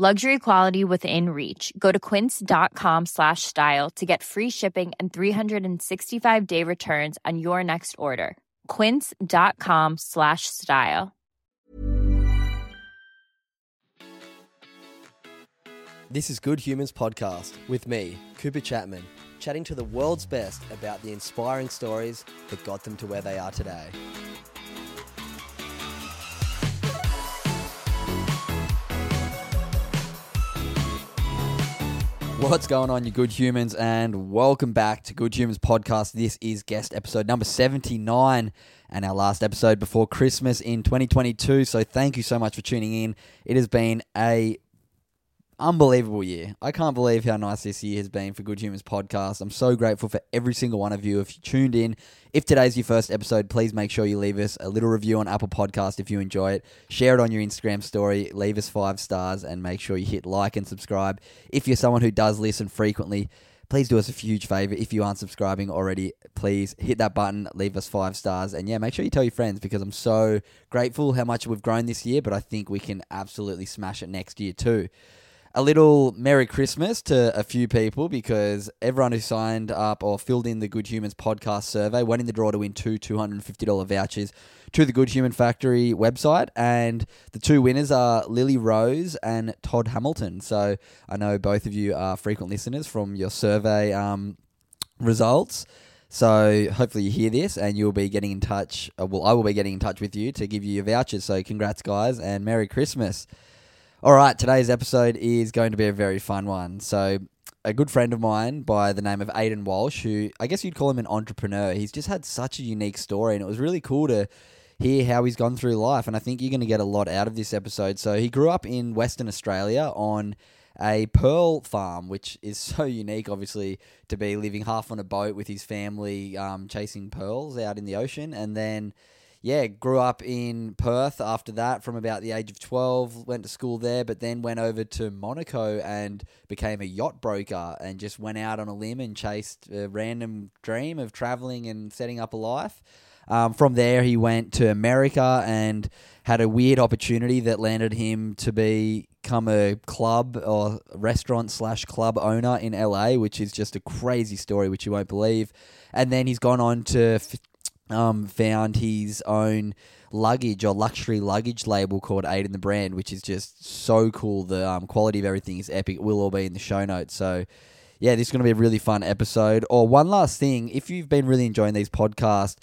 Luxury quality within reach. Go to quince.com slash style to get free shipping and 365 day returns on your next order. Quince.com slash style. This is Good Humans Podcast with me, Cooper Chapman, chatting to the world's best about the inspiring stories that got them to where they are today. What's going on, you good humans, and welcome back to Good Humans Podcast. This is guest episode number 79 and our last episode before Christmas in 2022. So, thank you so much for tuning in. It has been a unbelievable year. I can't believe how nice this year has been for Good Humans podcast. I'm so grateful for every single one of you. If you tuned in, if today's your first episode, please make sure you leave us a little review on Apple Podcast if you enjoy it. Share it on your Instagram story, leave us five stars, and make sure you hit like and subscribe. If you're someone who does listen frequently, please do us a huge favor. If you aren't subscribing already, please hit that button, leave us five stars, and yeah, make sure you tell your friends because I'm so grateful how much we've grown this year, but I think we can absolutely smash it next year too a little Merry Christmas to a few people because everyone who signed up or filled in the Good Humans podcast survey went in the draw to win two $250 vouchers to the Good Human Factory website. And the two winners are Lily Rose and Todd Hamilton. So I know both of you are frequent listeners from your survey um, results. So hopefully you hear this and you'll be getting in touch. Uh, well, I will be getting in touch with you to give you your vouchers. So congrats, guys, and Merry Christmas. All right, today's episode is going to be a very fun one. So, a good friend of mine by the name of Aidan Walsh, who I guess you'd call him an entrepreneur, he's just had such a unique story, and it was really cool to hear how he's gone through life. And I think you're going to get a lot out of this episode. So, he grew up in Western Australia on a pearl farm, which is so unique, obviously, to be living half on a boat with his family, um, chasing pearls out in the ocean, and then yeah, grew up in Perth after that from about the age of 12, went to school there, but then went over to Monaco and became a yacht broker and just went out on a limb and chased a random dream of traveling and setting up a life. Um, from there, he went to America and had a weird opportunity that landed him to become a club or restaurant slash club owner in LA, which is just a crazy story, which you won't believe. And then he's gone on to f- um, found his own luggage or luxury luggage label called Aidan the Brand, which is just so cool. The um, quality of everything is epic. It will all be in the show notes. So, yeah, this is going to be a really fun episode. Or one last thing, if you've been really enjoying these podcasts,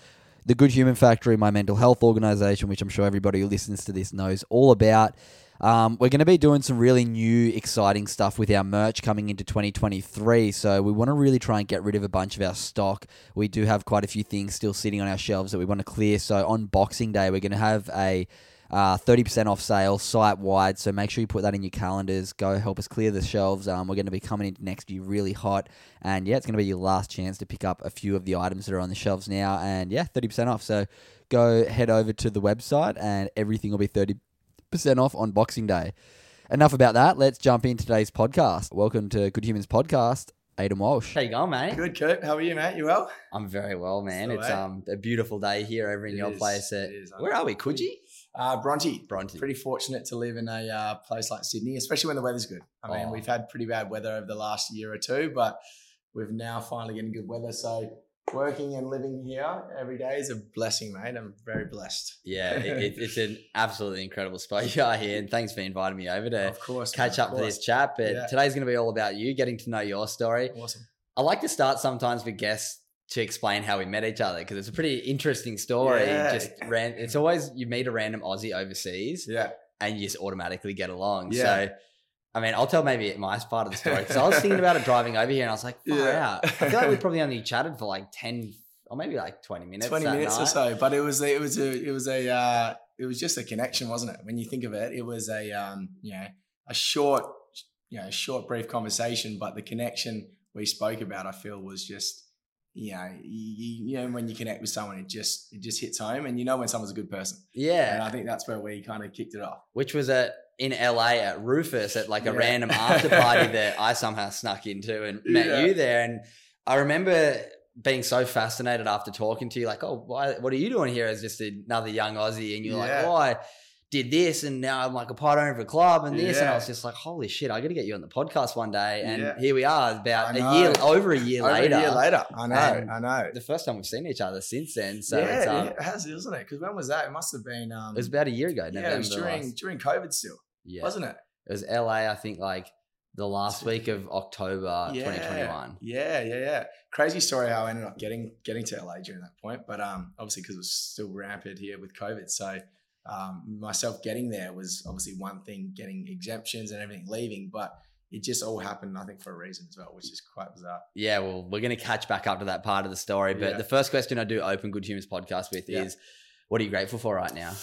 the Good Human Factory, my mental health organization, which I'm sure everybody who listens to this knows all about. Um, we're going to be doing some really new, exciting stuff with our merch coming into 2023. So we want to really try and get rid of a bunch of our stock. We do have quite a few things still sitting on our shelves that we want to clear. So on Boxing Day, we're going to have a uh, 30% off sale site wide. So make sure you put that in your calendars. Go help us clear the shelves. Um, we're going to be coming into next year really hot. And yeah, it's going to be your last chance to pick up a few of the items that are on the shelves now. And yeah, 30% off. So go head over to the website and everything will be 30 percent off on Boxing Day. Enough about that. Let's jump into today's podcast. Welcome to Good Humans Podcast. Aidan Walsh. How you going, mate? Good, Kurt. How are you, mate? You well? I'm very well, man. Still, it's um a beautiful day here over in It your is, place. At, it is. where are we? Coogee? Uh, Bronte. Bronte. Pretty fortunate to live in a uh, place like Sydney, especially when the weather's good. I mean, Oh. we've had pretty bad weather over the last year or two, but we've now finally getting good weather. So working and living here every day is a blessing, mate. I'm very blessed. Yeah, it, it, it's an absolutely incredible spot you are here, and thanks for inviting me over to Of course. catch mate, up for this chat. But Yeah. today's going to be all about you, getting to know your story. Awesome. I like to start sometimes with guests to explain how we met each other because it's a pretty interesting story. Yeah. Just ran. It's always you meet a random Aussie overseas, Yeah. and you just automatically get along. Yeah. So, I mean, I'll tell maybe my part of the story because I was thinking about it driving over here, and I was like, "Far Yeah. out." I feel like we probably only chatted for like ten or maybe like twenty minutes. 20 that minutes or so but it was it was a it was a uh, it was just a connection wasn't it when you think of it it was a um you know a short you know short brief conversation but the connection we spoke about i feel was just you know, you, you know when you connect with someone, it just it just hits home, and you know when someone's a good person. Yeah, and I think that's where we kind of kicked it off. which was at in LA at Rufus at like a Yeah. random after party that I somehow snuck into and met Yeah. you there. And I remember being so fascinated after talking to you, like, oh, why, what are you doing here as just another young Aussie? And you're Yeah. like, oh, I did this and now I'm like a part owner of a club and this. And I was just like, holy shit, I got to get you on the podcast one day. And Yeah. here we are about a year, over a year Over later. a year later, I know, And I know. The first time we've seen each other since then. So yeah, it's, um, it has, isn't it? Because when was that? It must have been. Um, it was about a year ago. yeah, it was during last- during COVID still, yeah. wasn't it? It was LA, I think, like the last week of October yeah, 2021. Yeah, yeah, yeah. Crazy story how I ended up getting getting to LA during that point, but um, obviously because it was still rampant here with COVID, so um, myself getting there was obviously one thing, getting exemptions and everything leaving, but it just all happened, I think, for a reason as well, which is quite bizarre. Yeah, well, we're going to catch back up to that part of the story. But Yeah. the first question I do open Good Humans podcast with Yeah. is what are you grateful for right now?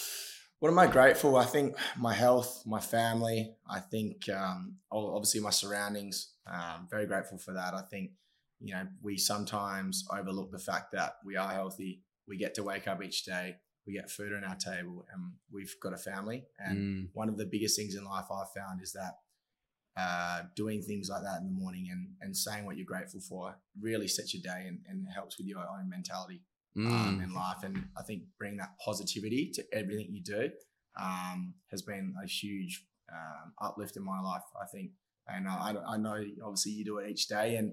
What am I grateful? I think my health, my family. I think um, obviously my surroundings. Um, very grateful for that. I think you know we sometimes overlook the fact that we are healthy. We get to wake up each day. We get food on our table, and we've got a family. And Mm, one of the biggest things in life I've found is that uh, doing things like that in the morning and and saying what you're grateful for really sets your day and, and helps with your own mentality um, mm. in life. And I think bringing that positivity to everything you do um, has been a huge um, uplift in my life. I think, and I, I know obviously you do it each day, and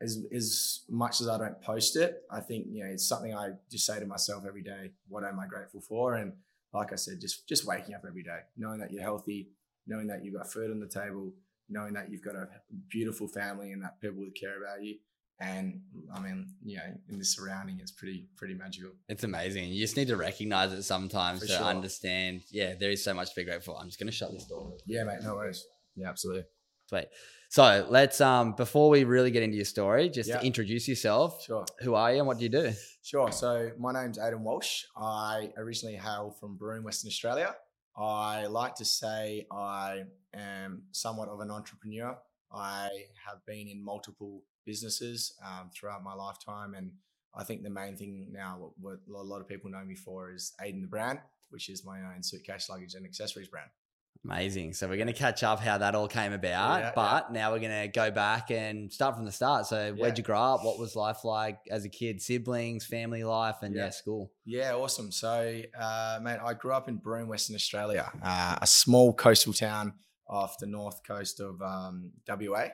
as as much as I don't post it, I think you know it's something I just say to myself every day. What am I grateful for? And like I said, just just waking up every day, knowing that you're healthy, knowing that you've got food on the table, knowing that you've got a beautiful family and that people care about you. And I mean, you know, in the surrounding, it's pretty pretty magical. It's amazing. You just need to recognize it sometimes For to sure. understand. Yeah, there is so much to be grateful. for. I'm just going to shut this door. Yeah, mate, no worries. Yeah, absolutely. Sweet. So let's um before we really get into your story, just to introduce yourself. Sure. Who are you and what do you do? Sure. So my name's Aidan Walsh. I originally hail from Broome, Western Australia. I like to say I am somewhat of an entrepreneur. I have been in multiple businesses um, throughout my lifetime, and I think the main thing now, what, what a lot of people know me for, is Aiden the brand, which is my own suitcase, luggage, and accessories brand. Amazing. So we're going to catch up how that all came about, Yeah, but now we're going to go back and start from the start. So where'd you grow up? What was life like as a kid? Siblings, family life, and yeah, Yeah. school. Yeah, awesome. So, uh, mate, I grew up in Broome, Western Australia, uh, a small coastal town off the north coast of um, WA,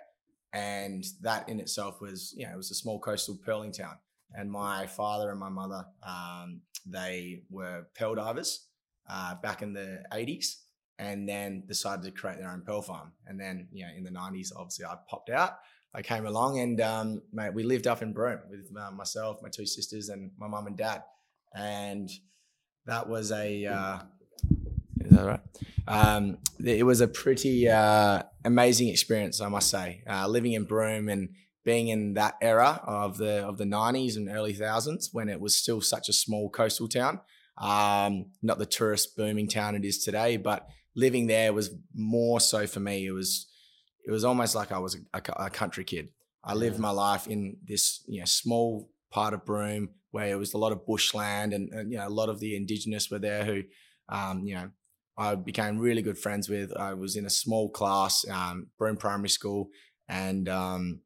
and that in itself was, you know, it was a small coastal pearling town. And my father and my mother, um, they were pearl divers uh, back in the '80s, and then decided to create their own pearl farm. And then, you know, in the '90s, obviously, I popped out. I came along, and um, mate, we lived up in Broome with uh, myself, my two sisters, and my mum and dad and that was a uh, is that right? Um, it was a pretty uh, amazing experience, I must say. Uh, living in Broome and being in that era of the of the nineties and early thousands when it was still such a small coastal town, um, not the tourist booming town it is today, but living there was more so for me. It was it was almost like I was a, a- country kid. I lived Yeah. my life in this you know small part of Broome where it was a lot of bushland and, and you know a lot of the indigenous were there who um, you know I became really good friends with. I was in a small class, um, Broome Primary School, and um,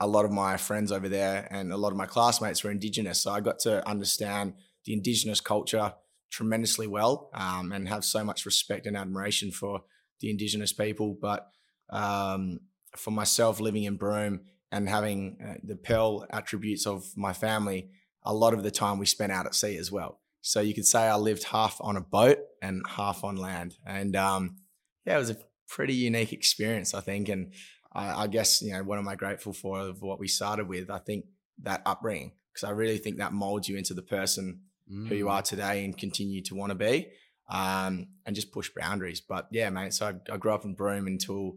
a lot of my friends over there and a lot of my classmates were indigenous. So I got to understand the indigenous culture tremendously well um, and have so much respect and admiration for the indigenous people. But um, for myself, living in Broome and having uh, the pearl attributes of my family, a lot of the time we spent out at sea as well. So you could say I lived half on a boat and half on land. And um, yeah, it was a pretty unique experience, I think. And I, I guess, you know, what am I grateful for of what we started with? I think that upbringing, because I really think that molds you into the person who you Mm. are today and continue to want to be um, and just push boundaries. But yeah, mate, so I, I grew up in Broome until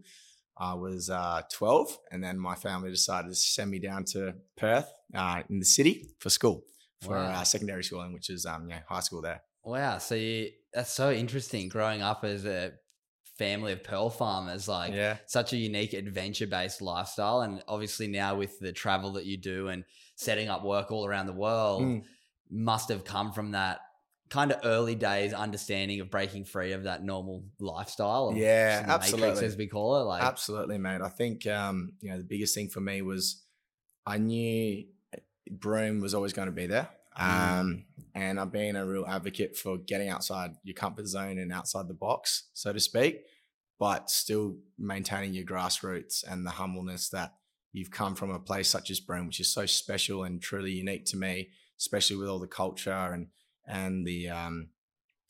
I was uh, 12. And then my family decided to send me down to Perth uh, in the city for school, for Wow. uh, secondary schooling, which is um, yeah, high school there. Wow. So you, that's so interesting. Growing up as a family of pearl farmers, like yeah. such a unique adventure based lifestyle. And obviously now with the travel that you do and setting up work all around the world Mm. Must have come from that kind of early days understanding of breaking free of that normal lifestyle. Of Yeah, the Matrix, absolutely. as we call it. Like, Absolutely, mate. I think um, you know the biggest thing for me was I knew Broome was always going to be there, Mm. um, and I've been a real advocate for getting outside your comfort zone and outside the box, so to speak, but still maintaining your grassroots and the humbleness that you've come from a place such as Broome, which is so special and truly unique to me, especially with all the culture and and the um,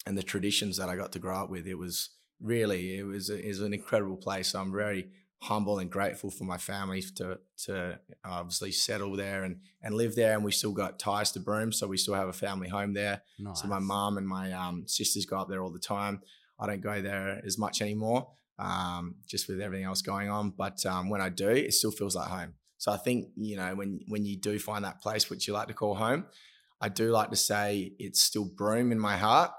and the traditions that I got to grow up with. It was really it was it was an incredible place. I'm very humble and grateful for my family to to obviously settle there and and live there. And we still got ties to Broome, so we still have a family home there. So my mom and my um, sisters go up there all the time. I don't go there as much anymore, um, just with everything else going on. But um, when I do, it still feels like home. So I think you know when when you do find that place which you like to call home, I do like to say it's still Broome in my heart.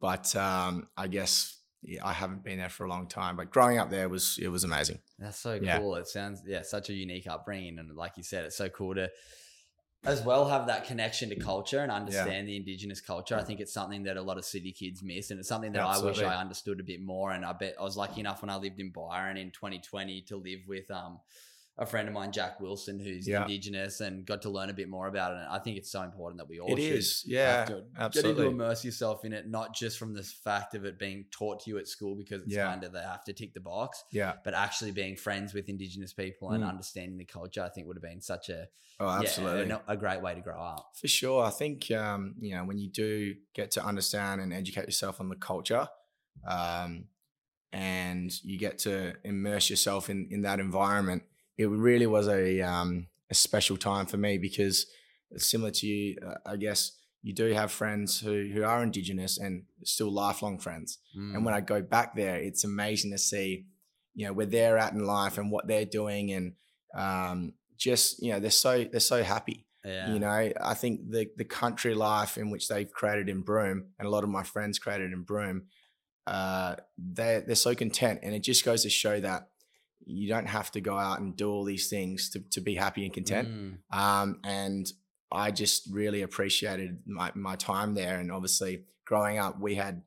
But um, I guess yeah, I haven't been there for a long time. But growing up there was it was amazing. That's so Yeah. cool. It sounds yeah, such a unique upbringing, and like you said, it's so cool to as well have that connection to culture and understand the indigenous culture. I think it's something that a lot of city kids miss, and it's something that I wish I understood a bit more. And I bet I was lucky enough when I lived in Byron in 2020 to live with um a friend of mine, Jack Wilson, who's Yeah. indigenous, and got to learn a bit more about it. And I think it's so important that we all It should is, yeah, have to absolutely. to immerse yourself in it, not just from the fact of it being taught to you at school because it's Yeah. kind of they have to tick the box, Yeah. but actually being friends with Indigenous people and Mm. understanding the culture, I think would have been such a Oh, yeah, absolutely. a, a great way to grow up. For sure. I think, um, you know, when you do get to understand and educate yourself on the culture um, and you get to immerse yourself in, in that environment, it really was a, um, a special time for me because similar to you, uh, I guess you do have friends who, who are Indigenous and still lifelong friends. Mm. And when I go back there, it's amazing to see, you know, where they're at in life and what they're doing, and um, just you know, they're so they're so happy. yeah. You know, I think the the country life in which they've created in Broome, and a lot of my friends created in Broome, uh, they they're so content, and it just goes to show that you don't have to go out and do all these things to to be happy and content. Mm. Um, and I just really appreciated my, my time there. And obviously, growing up, we had,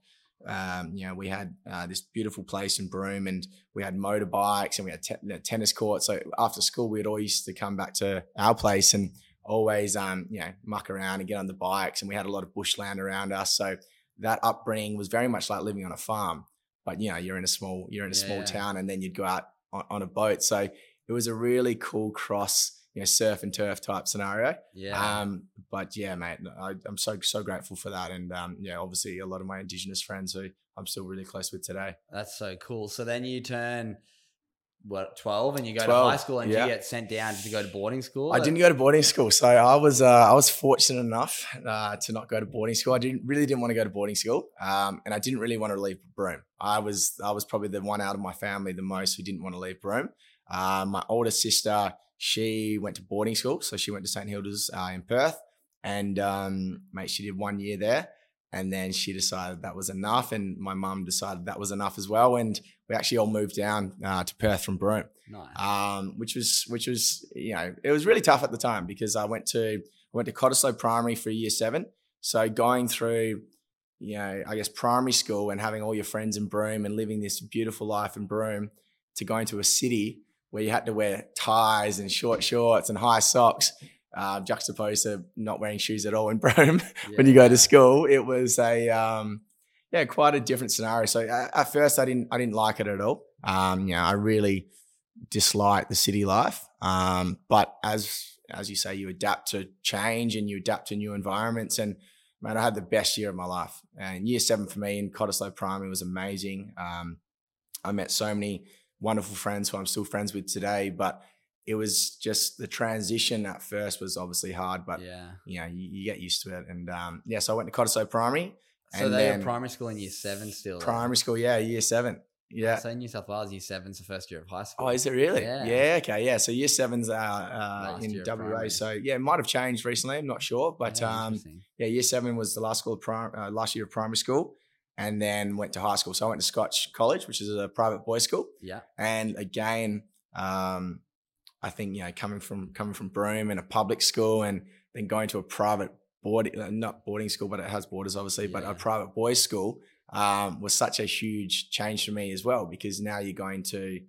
um, you know, we had uh, this beautiful place in Broome, and we had motorbikes, and we had te- tennis courts. So after school, we'd always used to come back to our place and always, um, you know, muck around and get on the bikes. And we had a lot of bushland around us, so that upbringing was very much like living on a farm. But you know, you're in a small, you're in a small town, and then you'd go out on, on a boat. So it was a really cool cross, you know, surf and turf type scenario. Yeah. Um, but yeah, mate, I, I'm so so grateful for that, and um, yeah, obviously a lot of my Indigenous friends who I'm still really close with today. That's so cool. So then you turn what twelve, and you go 12, to high school, and yeah. you get sent down to go to boarding school. I didn't go to boarding school, so I was uh, I was fortunate enough uh, to not go to boarding school. I didn't really didn't want to go to boarding school, um, and I didn't really want to leave Broome. I was I was probably the one out of my family the most who didn't want to leave Broome. Uh, my older sister, she went to boarding school, so she went to St Hilda's uh, in Perth, and um, mate, she did one year there, and then she decided that was enough, and my mum decided that was enough as well, and we actually all moved down uh, to Perth from Broome Nice. um, which was which was you know it was really tough at the time because I went to I went to Cottesloe Primary for year seven. So going through you know I guess primary school and having all your friends in Broome and living this beautiful life in Broome to going to a city where you had to wear ties and short shorts and high socks. Uh, juxtaposed to not wearing shoes at all in Broome when you go to school, it was a um, yeah quite a different scenario. So at, at first, I didn't I didn't like it at all. Um, you know, I really dislike the city life. Um, but as as you say, you adapt to change and you adapt to new environments. And man, I had the best year of my life. And year seven for me in Cottesloe Primary was amazing. Um, I met so many wonderful friends who I'm still friends with today. But it was just the transition at first was obviously hard, but yeah. you know, you, you get used to it. And um, yeah, so I went to Cottesloe Primary. So they then primary school in year seven still. primary school, yeah, year seven. Yeah. So in New South Wales year seven's the first year of high school. Oh, is it really? Yeah. Yeah. okay. Yeah. So year seven's uh, uh, in WA. primary. So yeah, it might have changed recently. I'm not sure, but Yeah, um, yeah, year seven was the last school of prim- uh, last year of primary school, and then went to high school. So I went to Scotch College, which is a private boys' school, yeah. and again, um, I think you know coming from coming from Broome and a public school and then going to a private board uh, not boarding school but it has borders obviously but a private boys school um, was such a huge change for me as well because now you're going to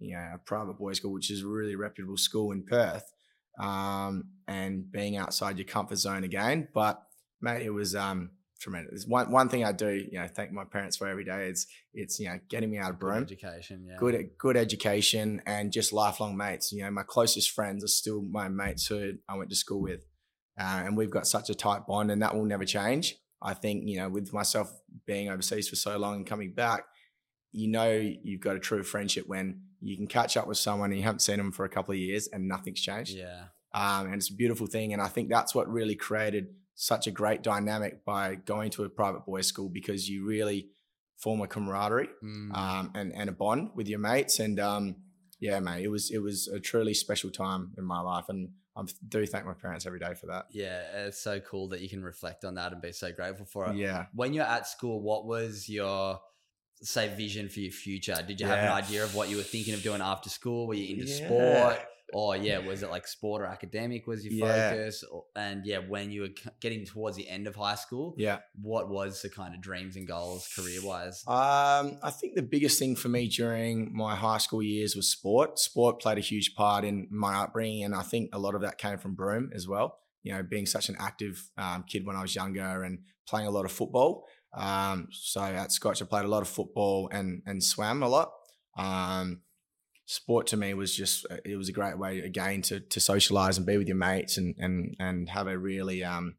you know a private boys school which is a really reputable school in Perth um, and being outside your comfort zone again. But mate it was um, tremendous one one thing I do you know thank my parents for every day is it's you know getting me out of Good Broome education. Yeah. good good education and just lifelong mates. You know, my closest friends are still my mates who I went to school with, uh, and we've got such a tight bond, and that will never change. I think you know, with myself being overseas for so long and coming back, you know, you've got a true friendship when you can catch up with someone and you haven't seen them for a couple of years and nothing's changed. Yeah. Um, and it's a beautiful thing. And I think that's what really created such a great dynamic by going to a private boys' school because you really form a camaraderie Mm. um, and and a bond with your mates. And um, yeah, mate, it was it was a truly special time in my life, and I do thank my parents every day for that. yeah. It's so cool that you can reflect on that and be so grateful for it. Yeah, When you're at school, what was your say vision for your future? Did you have an idea of what you were thinking of doing after school? Were you into Yeah. sport? Or yeah, was it like sport or academic was your Yeah. focus? Or, and yeah, when you were getting towards the end of high school, yeah. what was the kind of dreams and goals career wise? Um, I think the biggest thing for me during my high school years was sport. Sport played a huge part in my upbringing, and I think a lot of that came from Broome as well. You know, being such an active um, kid when I was younger and playing a lot of football. Um, so at Scotch, I played a lot of football and and swam a lot. Um, sport to me was just uh, it was a great way again to to socialize and be with your mates and and and have a really um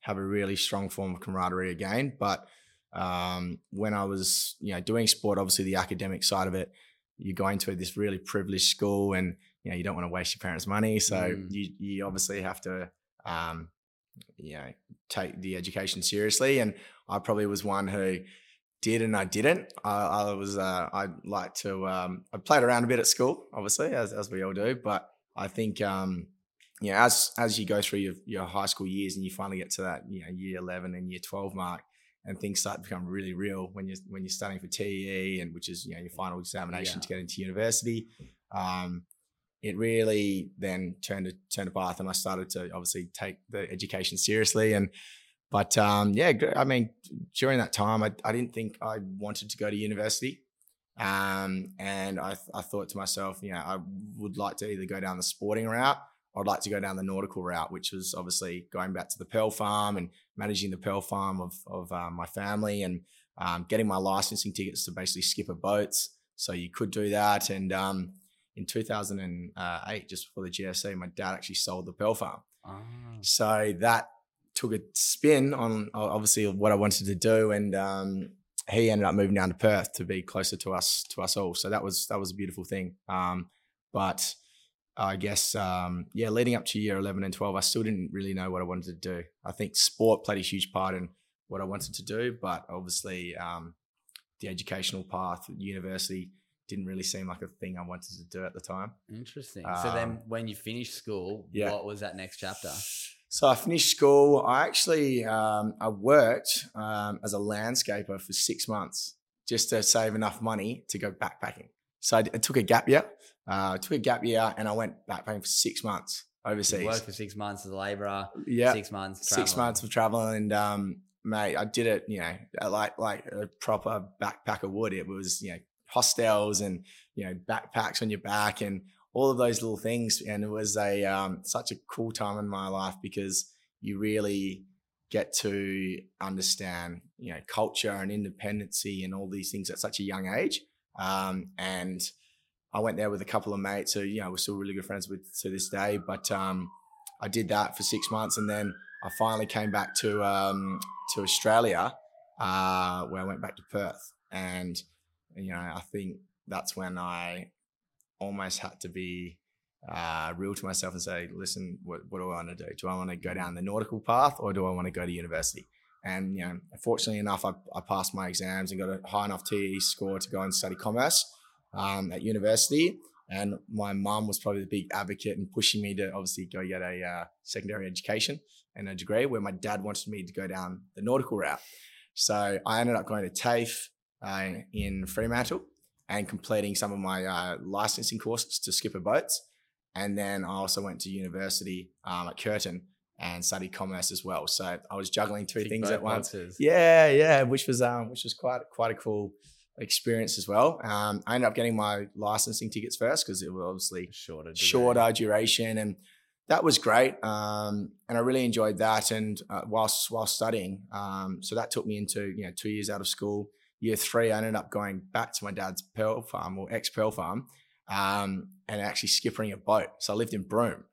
have a really strong form of camaraderie again. But um, when I was, you know, doing sport, obviously the academic side of it, you're going to this really privileged school, and you know you don't want to waste your parents' money, so Mm. you you obviously have to, um, you know, take the education seriously. And I probably was one who did and I didn't. I, I was uh, I like to um, I played around a bit at school, obviously as as we all do, but I think um, you know as as you go through your, your high school years and you finally get to that you know year eleven and year twelve mark, and things start to become really real when you're when you're studying for TEE and which is you know your final examination Yeah. to get into university. Um, it really then turned a turned a path, and I started to obviously take the education seriously. And but um, yeah, I mean, during that time, I, I didn't think I wanted to go to university. Um, and I, I thought to myself, you know, I would like to either go down the sporting route or I'd like to go down the nautical route, which was obviously going back to the Pearl Farm and managing the Pearl Farm of, of um, my family and um, getting my licensing tickets to basically skipper boats. So you could do that. And um, in 2008, just before the GFC, my dad actually sold the Pearl Farm. Ah. So that took a spin on obviously what I wanted to do, and um, he ended up moving down to Perth to be closer to us to us all. So that was that was a beautiful thing. Um, but I guess um, yeah, leading up to year eleven and twelve, I still didn't really know what I wanted to do. I think sport played a huge part in what I wanted to do, but obviously um, the educational path, university, didn't really seem like a thing I wanted to do at the time. Interesting. so then, Um, when you finished school, yeah. what was that next chapter? So I finished school. I actually um, I worked um, as a landscaper for six months just to save enough money to go backpacking. So I, took a gap year. Uh, I took a gap year and I went backpacking for six months You overseas. worked for six months as a labourer. yeah, Six months. six months of traveling and um, mate, I did it. You know, like like a proper backpacker would. It was you know hostels and you know backpacks on your back and all of those little things. And it was a um, such a cool time in my life because you really get to understand you know culture and independency and all these things at such a young age. Um, and I went there with a couple of mates who you know we're still really good friends with to this day. But um, I did that for six months, and then I finally came back to um, to Australia, uh, where I went back to Perth, and you know I think that's when I almost had to be uh, real to myself and say, listen, what, what do I want to do? Do I want to go down the nautical path, or do I want to go to university? And you know, fortunately enough, I, I passed my exams and got a high enough TE score to go and study commerce um, at university. And my mum was probably the big advocate in pushing me to obviously go get a uh, secondary education and a degree, where my dad wanted me to go down the nautical route. So I ended up going to TAFE uh, in Fremantle and completing some of my uh, licensing courses to skipper boats. And then I also went to university um, at Curtin and studied commerce as well. So I was juggling two Tick things at once. boxes. Yeah, yeah, which was um, which was quite quite a cool experience as well. Um, I ended up getting my licensing tickets first because it was obviously Shorter. shorter duration, and that was great. Um, and I really enjoyed that. And uh, whilst while studying, um, so that took me into you know two years out of school. Year three, I ended up going back to my dad's pearl farm or ex pearl farm, um, and actually skippering a boat. So I lived in Broome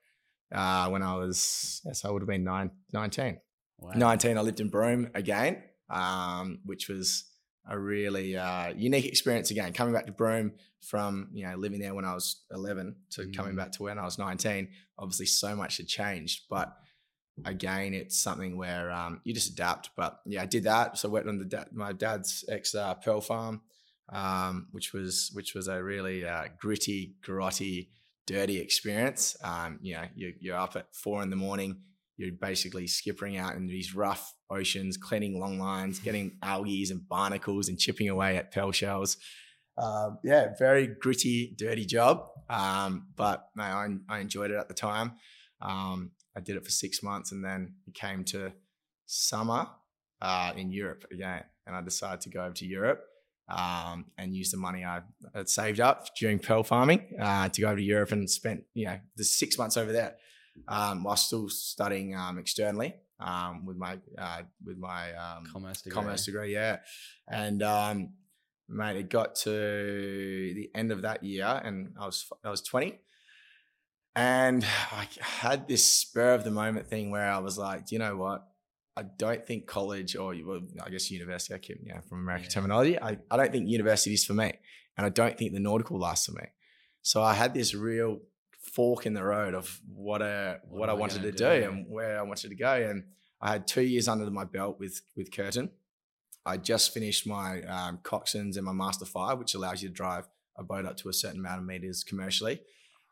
uh, when I was yes, I would have been nine, 19. Wow. 19, I lived in Broome again, um, which was a really uh, unique experience again. Coming back to Broome from you know living there when I was 11 to coming Mm. back to when I was 19. Obviously, so much had changed, but again, it's something where um, you just adapt. But yeah, I did that. So I worked on the da- my dad's ex uh, pearl farm, um, which was which was a really uh, gritty, grotty, dirty experience. Um, you know, you, you're up at four in the morning. You're basically skippering out in these rough oceans, cleaning long lines, getting algae and barnacles, and chipping away at pearl shells. Um, yeah, very gritty, dirty job. Um, but no, I, I enjoyed it at the time. Um, I did it for six months, and then it came to summer uh, in Europe again, and I decided to go over to Europe um, and use the money I had saved up during pearl farming uh, to go over to Europe and spent you know the six months over there um, while still studying um, externally um, with my uh, with my um, Commerce degree. commerce degree, yeah. And um, mate, it got to the end of that year, and I was I was twenty, and I had this spur of the moment thing where I was like, Do you know what? I don't think college or well, I guess university. I keep know from American Yeah. terminology. I, I don't think university is for me, and I don't think the nautical life's for me. So I had this real fork in the road of what a What what, I wanted to do do? and where I wanted to go. And I had two years under my belt with with Curtin. I just finished my um, coxswains and my Master Five, which allows you to drive a boat up to a certain amount of meters commercially.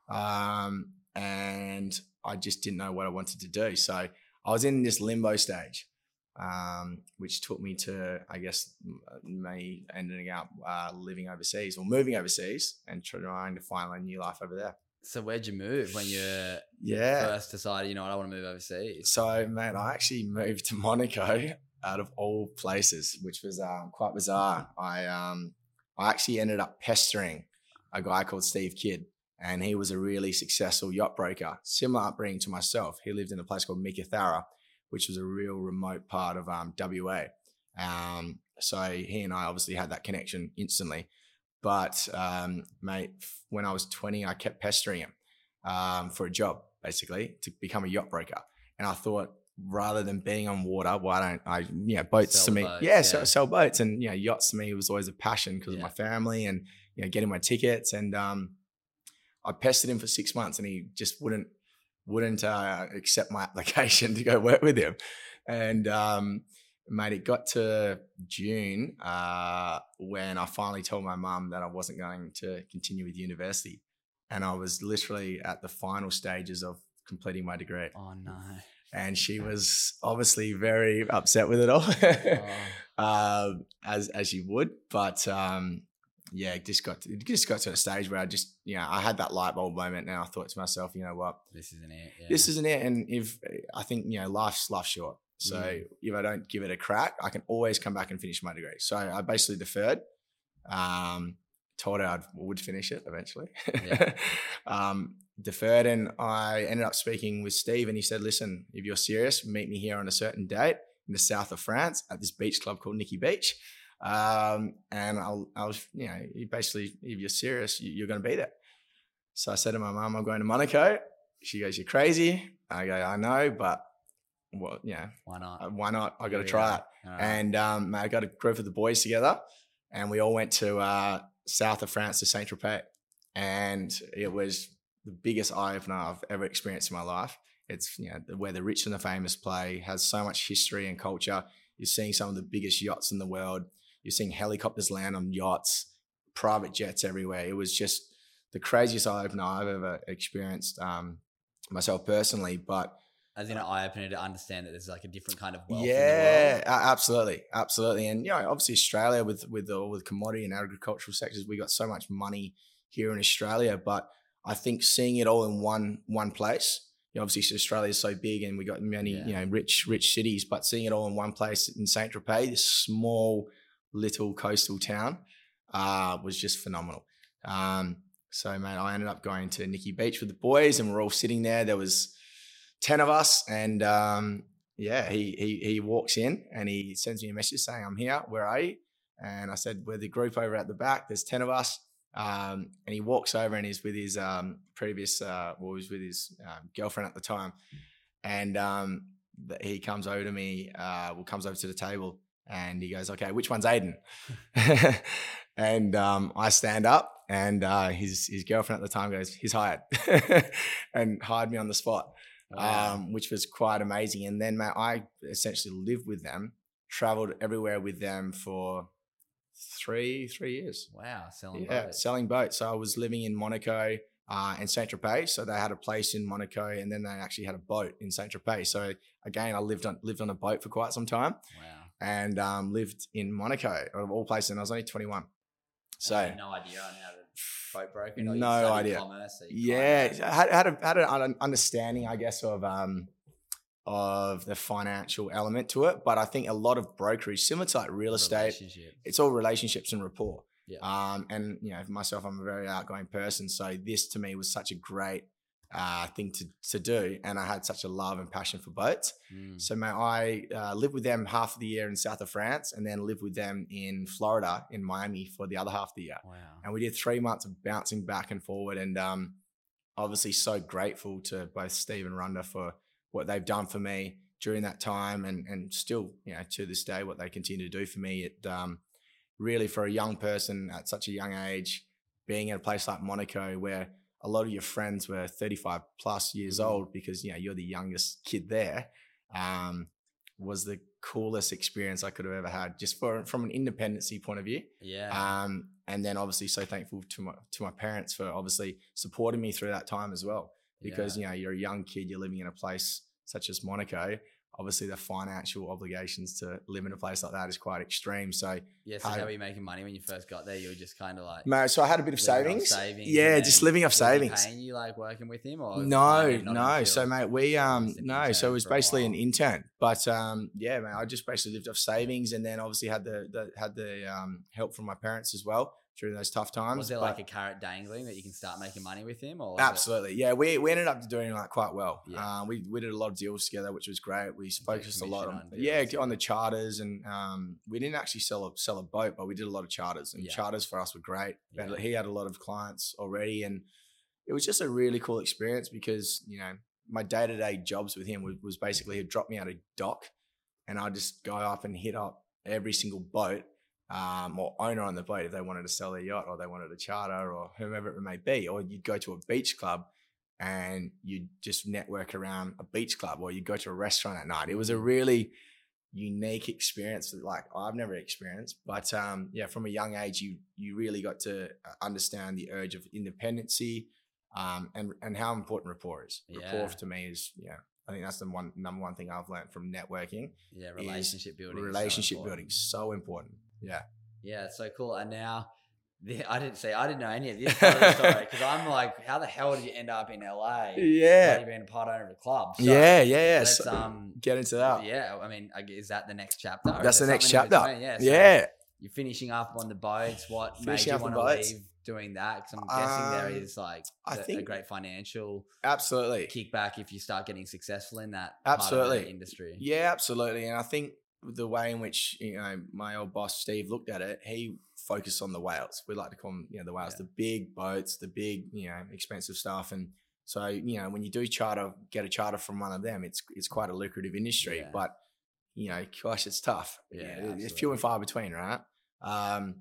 Um, and I just didn't know what I wanted to do. So I was in this limbo stage, um, which took me to, I guess, me ending up uh, living overseas or moving overseas and trying to find my new life over there. So where'd you move when you Yeah. first decided, you know I want to move overseas? So, man, I actually moved to Monaco out of all places, which was um, quite bizarre. I um, I actually ended up pestering a guy called Steve Kidd, and he was a really successful yacht broker, similar upbringing to myself. He lived in a place called Meekatharra, which was a real remote part of um, WA. Um, so he and I obviously had that connection instantly. But um, mate, when I was 20, I kept pestering him um, for a job, basically, to become a yacht broker. And I thought, rather than being on water, why don't I, you know, boats Sell to me, boats, yeah, yeah. Sell, sell boats, and you know, yachts to me was always a passion because Yeah. of my family and you know, getting my tickets. And um, I pestered him for six months, and he just wouldn't wouldn't uh, accept my application to go work with him. And um, mate, it got to June uh, when I finally told my mum that I wasn't going to continue with university, and I was literally at the final stages of completing my degree Oh no. and she was obviously very upset with it all, Oh. um, as as you would. But um, yeah, it just got to, it just got to a stage where I just you know I had that light bulb moment, and I thought to myself, you know what, This isn't it. Yeah. this isn't it. And if I think you know life's life short, so Mm. if I don't give it a crack, I can always come back and finish my degree. So I basically deferred. Um, told her I would finish it eventually. Yeah. um, deferred, and I ended up speaking with Steve, and he said, "Listen, if you're serious, meet me here on a certain date in the south of France at this beach club called Nikki Beach." Um, and I'll, I was, you know, you basically, if you're serious, you- you're going to be there. So I said to my mum, I'm going to Monaco. She goes, You're crazy. I go, I know, but well, yeah, Why not? uh, why not? I got to try it. And um, I got a group of the boys together, and we all went to uh, south of France to Saint Tropez, and it was the biggest eye opener I've ever experienced in my life. It's you know where the rich and the famous play has so much history and culture. You're seeing some of the biggest yachts in the world. You're seeing helicopters land on yachts, private jets everywhere. It was just the craziest eye opener I've ever experienced um, myself personally. But As in an eye opener to understand that there's like a different kind of wealth in the yeah, absolutely, absolutely, and you know, obviously Australia with with all with commodity and agricultural sectors, we got so much money here in Australia, but I think seeing it all in one one place. You know, obviously, Australia is so big, and we got many Yeah. you know rich rich cities. But seeing it all in one place in Saint Tropez, this small little coastal town, uh, was just phenomenal. Um, so, man, I ended up going to Nikki Beach with the boys, and we're all sitting there. There was ten of us, and um, yeah, he he he walks in and he sends me a message saying, "I'm here. Where are you?" And I said, "We're the group over at the back. There's ten of us." Um, and he walks over and he's with his um, previous, uh, well, he was with his um, girlfriend at the time, and um, he comes over to me, uh, well, comes over to the table, and he goes, "Okay, which one's Aiden?" and um, I stand up, and uh, his his girlfriend at the time goes, "He's hired," and hired me on the spot Wow. um, which was quite amazing. And then, mate, I essentially lived with them, traveled everywhere with them for three three years. wow, selling Yeah, boats. selling boats. So I was living in Monaco uh, and Saint Tropez. So they had a place in Monaco, and then they actually had a boat in Saint Tropez. So again, I lived on lived on a boat for quite some time, wow. And um, lived in Monaco of all places. And I was only twenty one. So I had no idea on how to boat broking. or No idea. Commerce, so yeah I had, had, a, had an understanding i guess of um of the financial element to it but i think a lot of brokerage similar to like real estate it's all relationships and rapport Yeah. um and you know for myself i'm a very outgoing person so this to me was such a great uh thing to to do and i had such a love and passion for boats Mm. so mate, I uh, lived with them half of the year in south of france and then lived with them in florida in miami for the other half of the year Wow. and we did three months of bouncing back and forward and um, obviously so grateful to both steve and for what they've done for me during that time and and still you know to this day what they continue to do for me it um, really for a young person at such a young age being in a place like monaco where a lot of your friends were 35 plus years Mhm. old because you know you're the youngest kid there um, was the coolest experience i could have ever had just for from an independency point of view Yeah. um, and then obviously so thankful to my to my parents for obviously supporting me through that time as well. Because yeah. you know you're a young kid, you're living in a place such as Monaco. Obviously, the financial obligations to live in a place like that is quite extreme. So, yeah. So how- how were you making money when you first got there? You were just kind of like mate, so I had a bit of savings. savings Yeah, just living off savings. Paying you like working with him or No, like, no. So, mate, we um no. So it was basically an intern, but um yeah, man, I just basically lived off savings, and then obviously had the, the had the um help from my parents as well during those tough times. was there like a carrot dangling that you can start making money with him or was it- Absolutely, yeah. We we ended up doing like quite well. Yeah. Um, we we did a lot of deals together, which was great. We focused a lot on on yeah on the charters, and um, we didn't actually sell a sell a boat, but we did a lot of charters, and Yeah. charters for us were great. And Yeah. He had a lot of clients already, and it was just a really cool experience because you know my day to day jobs with him was, was basically he'd drop me out of dock, and I'd just go up and hit up every single boat um, or owner on the boat if they wanted to sell their yacht or they wanted a charter or whomever it may be. Or you'd go to a beach club and you'd just network around a beach club or you'd go to a restaurant at night. It was a really unique experience that like I've never experienced. But um, yeah, from a young age, you you really got to uh, understand the urge of independency um, and and how important rapport is. Yeah. Rapport to me is yeah. I think that's the one number one thing I've learned from networking. yeah relationship building is so relationship building so important. Yeah. Yeah, it's so cool. And now, the, I didn't say I didn't know any of this the story because I'm like, how the hell did you end up in LA? Yeah. Only being a part owner of a club. So yeah, yeah, yeah. Let's So- um, get into that. yeah. I mean, is that the next chapter? That's the next chapter. Yeah. so yeah. You're finishing up on the boats. What Finishing made you want to leave doing that? Because I'm guessing there Um, is like I a- a think- great financial Absolutely. kickback if you start getting successful in that the Absolutely. industry. Yeah, absolutely. And I think the way in which you know my old boss Steve looked at it, he focused on the whales. We like to call them, you know, the whales, Yeah. the big boats, the big, you know, expensive stuff. And so, you know, when you do charter, get a charter from one of them, it's it's quite a lucrative industry. Yeah. But you know, gosh, it's tough. Yeah, it's few and far between, right? Um,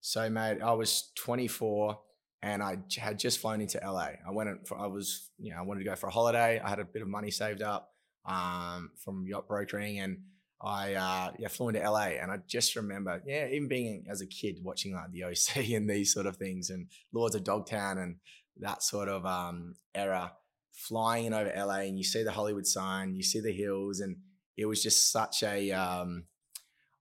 so, mate, I was 24 and I had just flown into LA. I went, for, I was, you know, I wanted to go for a holiday. I had a bit of money saved up um, from yacht brokering and I uh, yeah flew into LA and I just remember yeah even being as a kid watching like the OC and these sort of things and Lords of Dogtown and that sort of um, era flying in over LA and you see the Hollywood sign you see the hills and it was just such a um,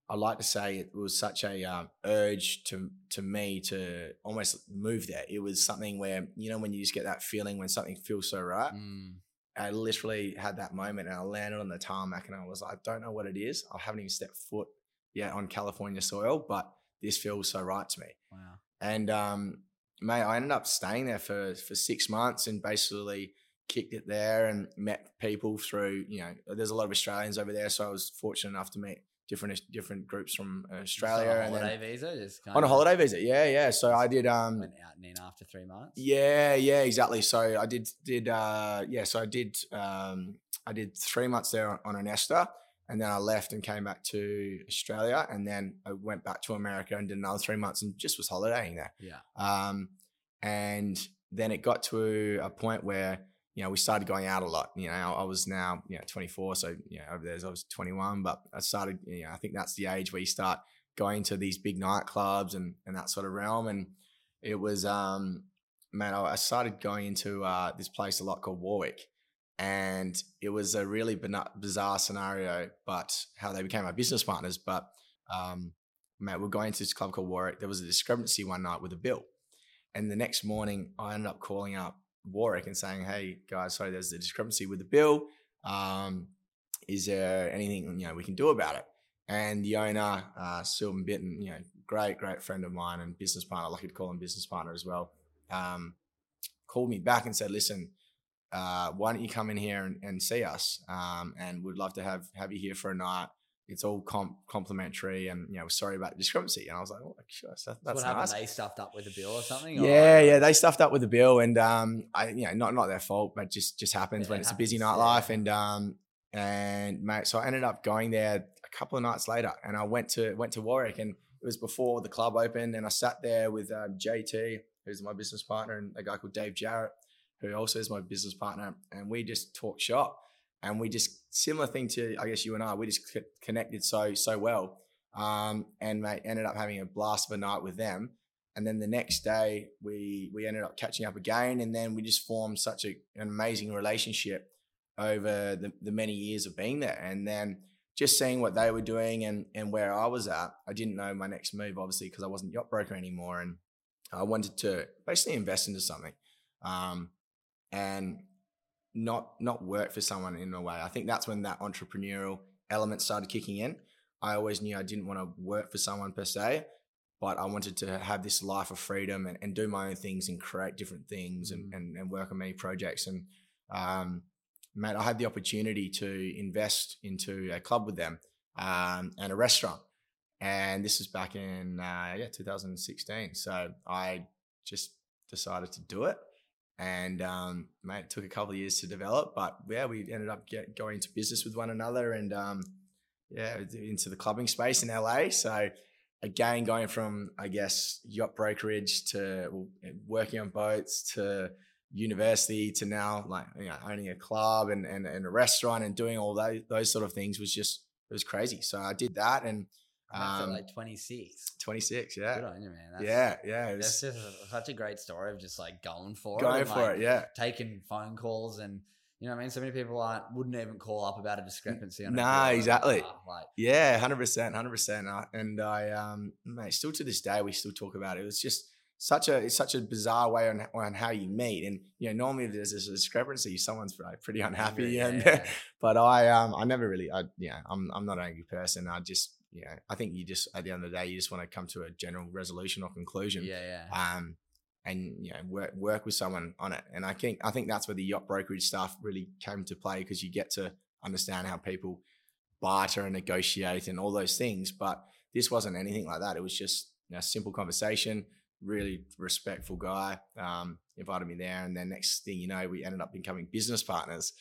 I like to say it was such a um, urge to to me to almost move there. It was something where you know when you just get that feeling when something feels so right. Mm. I literally had that moment and I landed on the tarmac and I was like, I don't know what it is. I haven't even stepped foot yet on California soil, but this feels so right to me. Wow. And um, mate, I ended up staying there for for six months and basically kicked it there and met people through. You know, there's a lot of Australians over there, so I was fortunate enough to meet different different groups from Australia. Just on a holiday visa, just on a holiday visit, yeah, yeah. So I did. Um, Went out and in after three months. yeah, yeah, exactly. So I did did uh yeah, so I did um I did three months there on, on an ESTA and then I left and came back to Australia and then I went back to America and did another three months and just was holidaying there. Yeah. Um and then it got to a point where you know, we started going out a lot. You know, I was now, you know, 24. So, you know, over there, I was 21, but I started, you know, I think that's the age where you start going to these big nightclubs and, and that sort of realm. And it was, um, man, I started going into uh, this place a lot called Warwick. And it was a really bizarre scenario, but how they became my business partners. But, um, man, we're going to this club called Warwick. There was a discrepancy one night with a bill. And the next morning, I ended up calling up Warwick and saying, "Hey guys, sorry, there's a discrepancy with the bill. Um, is there anything you know we can do about it?" And the owner, uh, Sylvain Bitton, you know, great, great friend of mine and business partner, lucky to call him business partner as well, um, called me back and said, "Listen, uh, why don't you come in here and, and see us? Um, and we'd love to have have you here for a night. It's all com- complimentary, and you know, sorry about the discrepancy." And I was like, "Oh, sure, that, So that's what happened? They stuffed up with a bill or something? Yeah, or? yeah, they stuffed up with the bill, and um, I, you know, not not their fault, but just just happens Yeah, when it it's a busy happens, nightlife, yeah. and um, and mate, so I ended up going there a couple of nights later, and I went to went to Warwick, and it was before the club opened, and I sat there with um, JT, who's my business partner, and a guy called Dave Jarrett, who also is my business partner, and we just talked shop, and we just similar thing to I guess you and I, we just co- connected so so well, um, and mate ended up having a blast of a night with them. And then the next day, we we ended up catching up again, and then we just formed such a, an amazing relationship over the, the many years of being there. And then just seeing what they were doing and and where I was at, I didn't know my next move, obviously, because I wasn't yacht broker anymore, and I wanted to basically invest into something, um, and not not work for someone in a way. I think that's when that entrepreneurial element started kicking in. I always knew I didn't want to work for someone per se, but I wanted to have this life of freedom and, and do my own things and create different things and, Mm. and, and work on many projects. And um, mate, I had the opportunity to invest into a club with them um, and a restaurant. And this was back in uh, yeah 2016. So I just decided to do it. And um, mate, it took a couple of years to develop, but yeah, we ended up get, going into business with one another and um, yeah, into the clubbing space in LA. So again, going from I guess yacht brokerage to working on boats to university to now like you know owning a club and, and, and a restaurant and doing all those those sort of things was just it was crazy. So I did that and Um, like 26. 26, Good yeah, on you, man. That's, yeah, yeah. It That's just such a great story of just like going for it. going for like, it, yeah. Taking phone calls and, you know what I mean? So many people aren't, wouldn't even call up about a discrepancy. on a Nah, exactly. Ah, Like, Yeah, hundred percent, hundred percent. And I, um, mate, still to this day, we still talk about it. It's just such a, it's such a bizarre way on, on how you meet. And you know, normally if there's this discrepancy, someone's like, pretty unhappy. yeah, and yeah. but I, um, I never really, I, yeah, I'm, I'm not an angry person. I just, you know, I think you just at the end of the day, you just want to come to a general resolution or conclusion. yeah, yeah. Um, and you know, work work with someone on it. And I think I think that's where the yacht brokerage stuff really came to play because you get to understand how people barter and negotiate and all those things. But this wasn't anything like that. It was just you know, simple conversation. Really respectful guy. Um, invited me there, and then next thing you know, we ended up becoming business partners.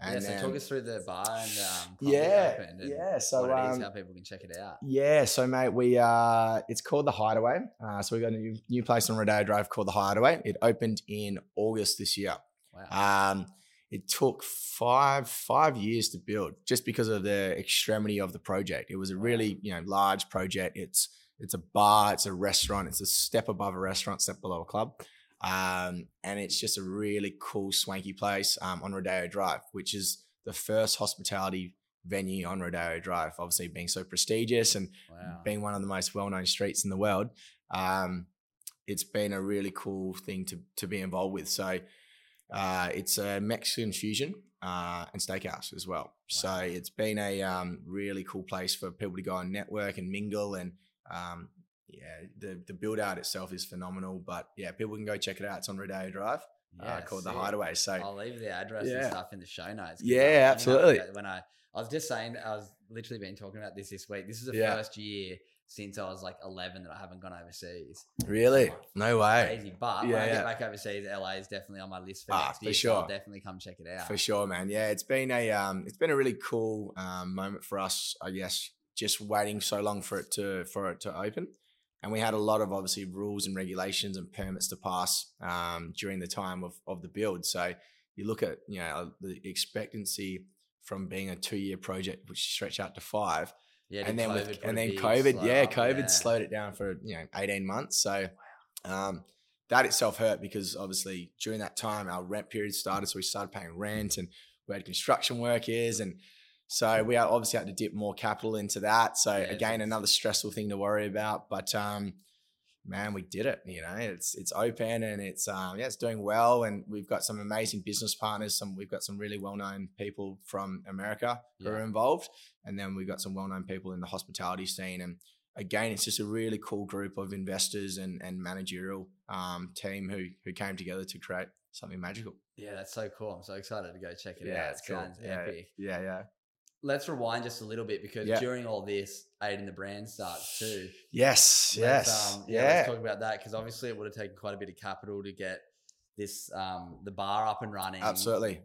And yeah, so talk us through the bar and um, yeah, opened and yeah. So what it is, um, how people can check it out. yeah, so mate, we uh it's called the Hideaway. Uh, so we got a new, new place on Rodeo Drive called the Hideaway. It opened in August this year. Wow. Um, it took five five years to build just because of the extremity of the project. It was a really you know large project. It's it's a bar, it's a restaurant, it's a step above a restaurant, step below a club. Um, and it's just a really cool, swanky place um, on Rodeo Drive, which is the first hospitality venue on Rodeo Drive. Obviously, being so prestigious and Wow. being one of the most well-known streets in the world, um, it's been a really cool thing to to be involved with. So uh, it's a Mexican fusion uh, and steakhouse as well. So it's been a um, really cool place for people to go and network and mingle and. Um, yeah, the the build out itself is phenomenal, but yeah, people can go check it out. It's on Rodeo Drive, uh, Yeah, called the. Hideaway. So I'll leave the address and stuff in the show notes. Yeah, I- I mean, I absolutely. When I, I was just saying, I was literally been talking about this this week. This is the Yeah. first year since I was like 11 that I haven't gone overseas. really, no way. Crazy. But Yeah, when I yeah. get back overseas, LA is definitely on my list for Ah, next for year. So I'll sure. definitely come check it out. For sure, man. Yeah, it's been a um, it's been a really cool um, moment for us. I guess just waiting so long for it to for it to open, and we had a lot of obviously rules and regulations and permits to pass um, during the time of of the build. So you look at you know the expectancy from being a two year project, which stretched out to five, Yeah, and then COVID with and then COVID, yeah, up? COVID Yeah. slowed it down for you know eighteen months. So um, that itself hurt because obviously during that time our rent period started, so we started paying rent and we had construction workers, and so we obviously had to dip more capital into that. So Yeah, again, another stressful thing to worry about, but um, man, we did it. You know, it's it's open and it's um, yeah, it's doing well, and we've got some amazing business partners. Some we've got some really well known people from America who are involved, and then we've got some well known people in the hospitality scene. And again, it's just a really cool group of investors and and managerial um, team who who came together to create something magical. Yeah, that's so cool. I'm so excited to go check it Yeah, out. It cool. sounds Yeah, epic. Yeah, yeah. Let's rewind just a little bit because Yeah. during all this, Aiden the brand starts too. Yes, Let's, yes, um, yeah. Let's talk about that because obviously it would have taken quite a bit of capital to get this um, the bar up and running. Absolutely.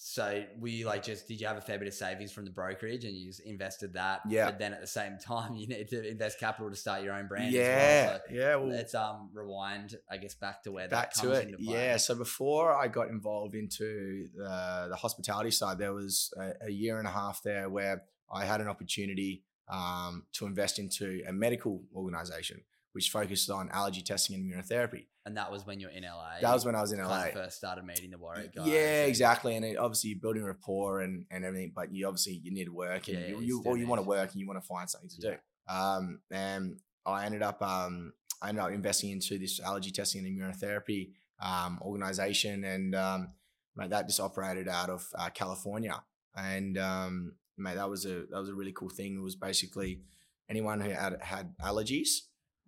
So we like just did you have a fair bit of savings from the brokerage and you just invested that? Yeah. But then at the same time you need to invest capital to start your own brand. Yeah, As well. yeah. Well, let's um rewind, I guess, back to where back that to it. into play. Yeah. So before I got involved into the, the hospitality side, there was a, a year and a half there where I had an opportunity um, to invest into a medical organization which focused on allergy testing and immunotherapy. And that was when you're in LA. That was when I was in LA. first started meeting the Warwick guys. Yeah, exactly. And it, obviously, you're building rapport and, and everything, but you obviously you need to work and Yeah, you, you you or you want to work and you want to find something to Yeah. do. Um, and I ended up um, I ended up investing into this allergy testing and immunotherapy um, organization, and um, mate, that just operated out of uh, California. And um, mate, that was a that was a really cool thing. It was basically anyone who had had allergies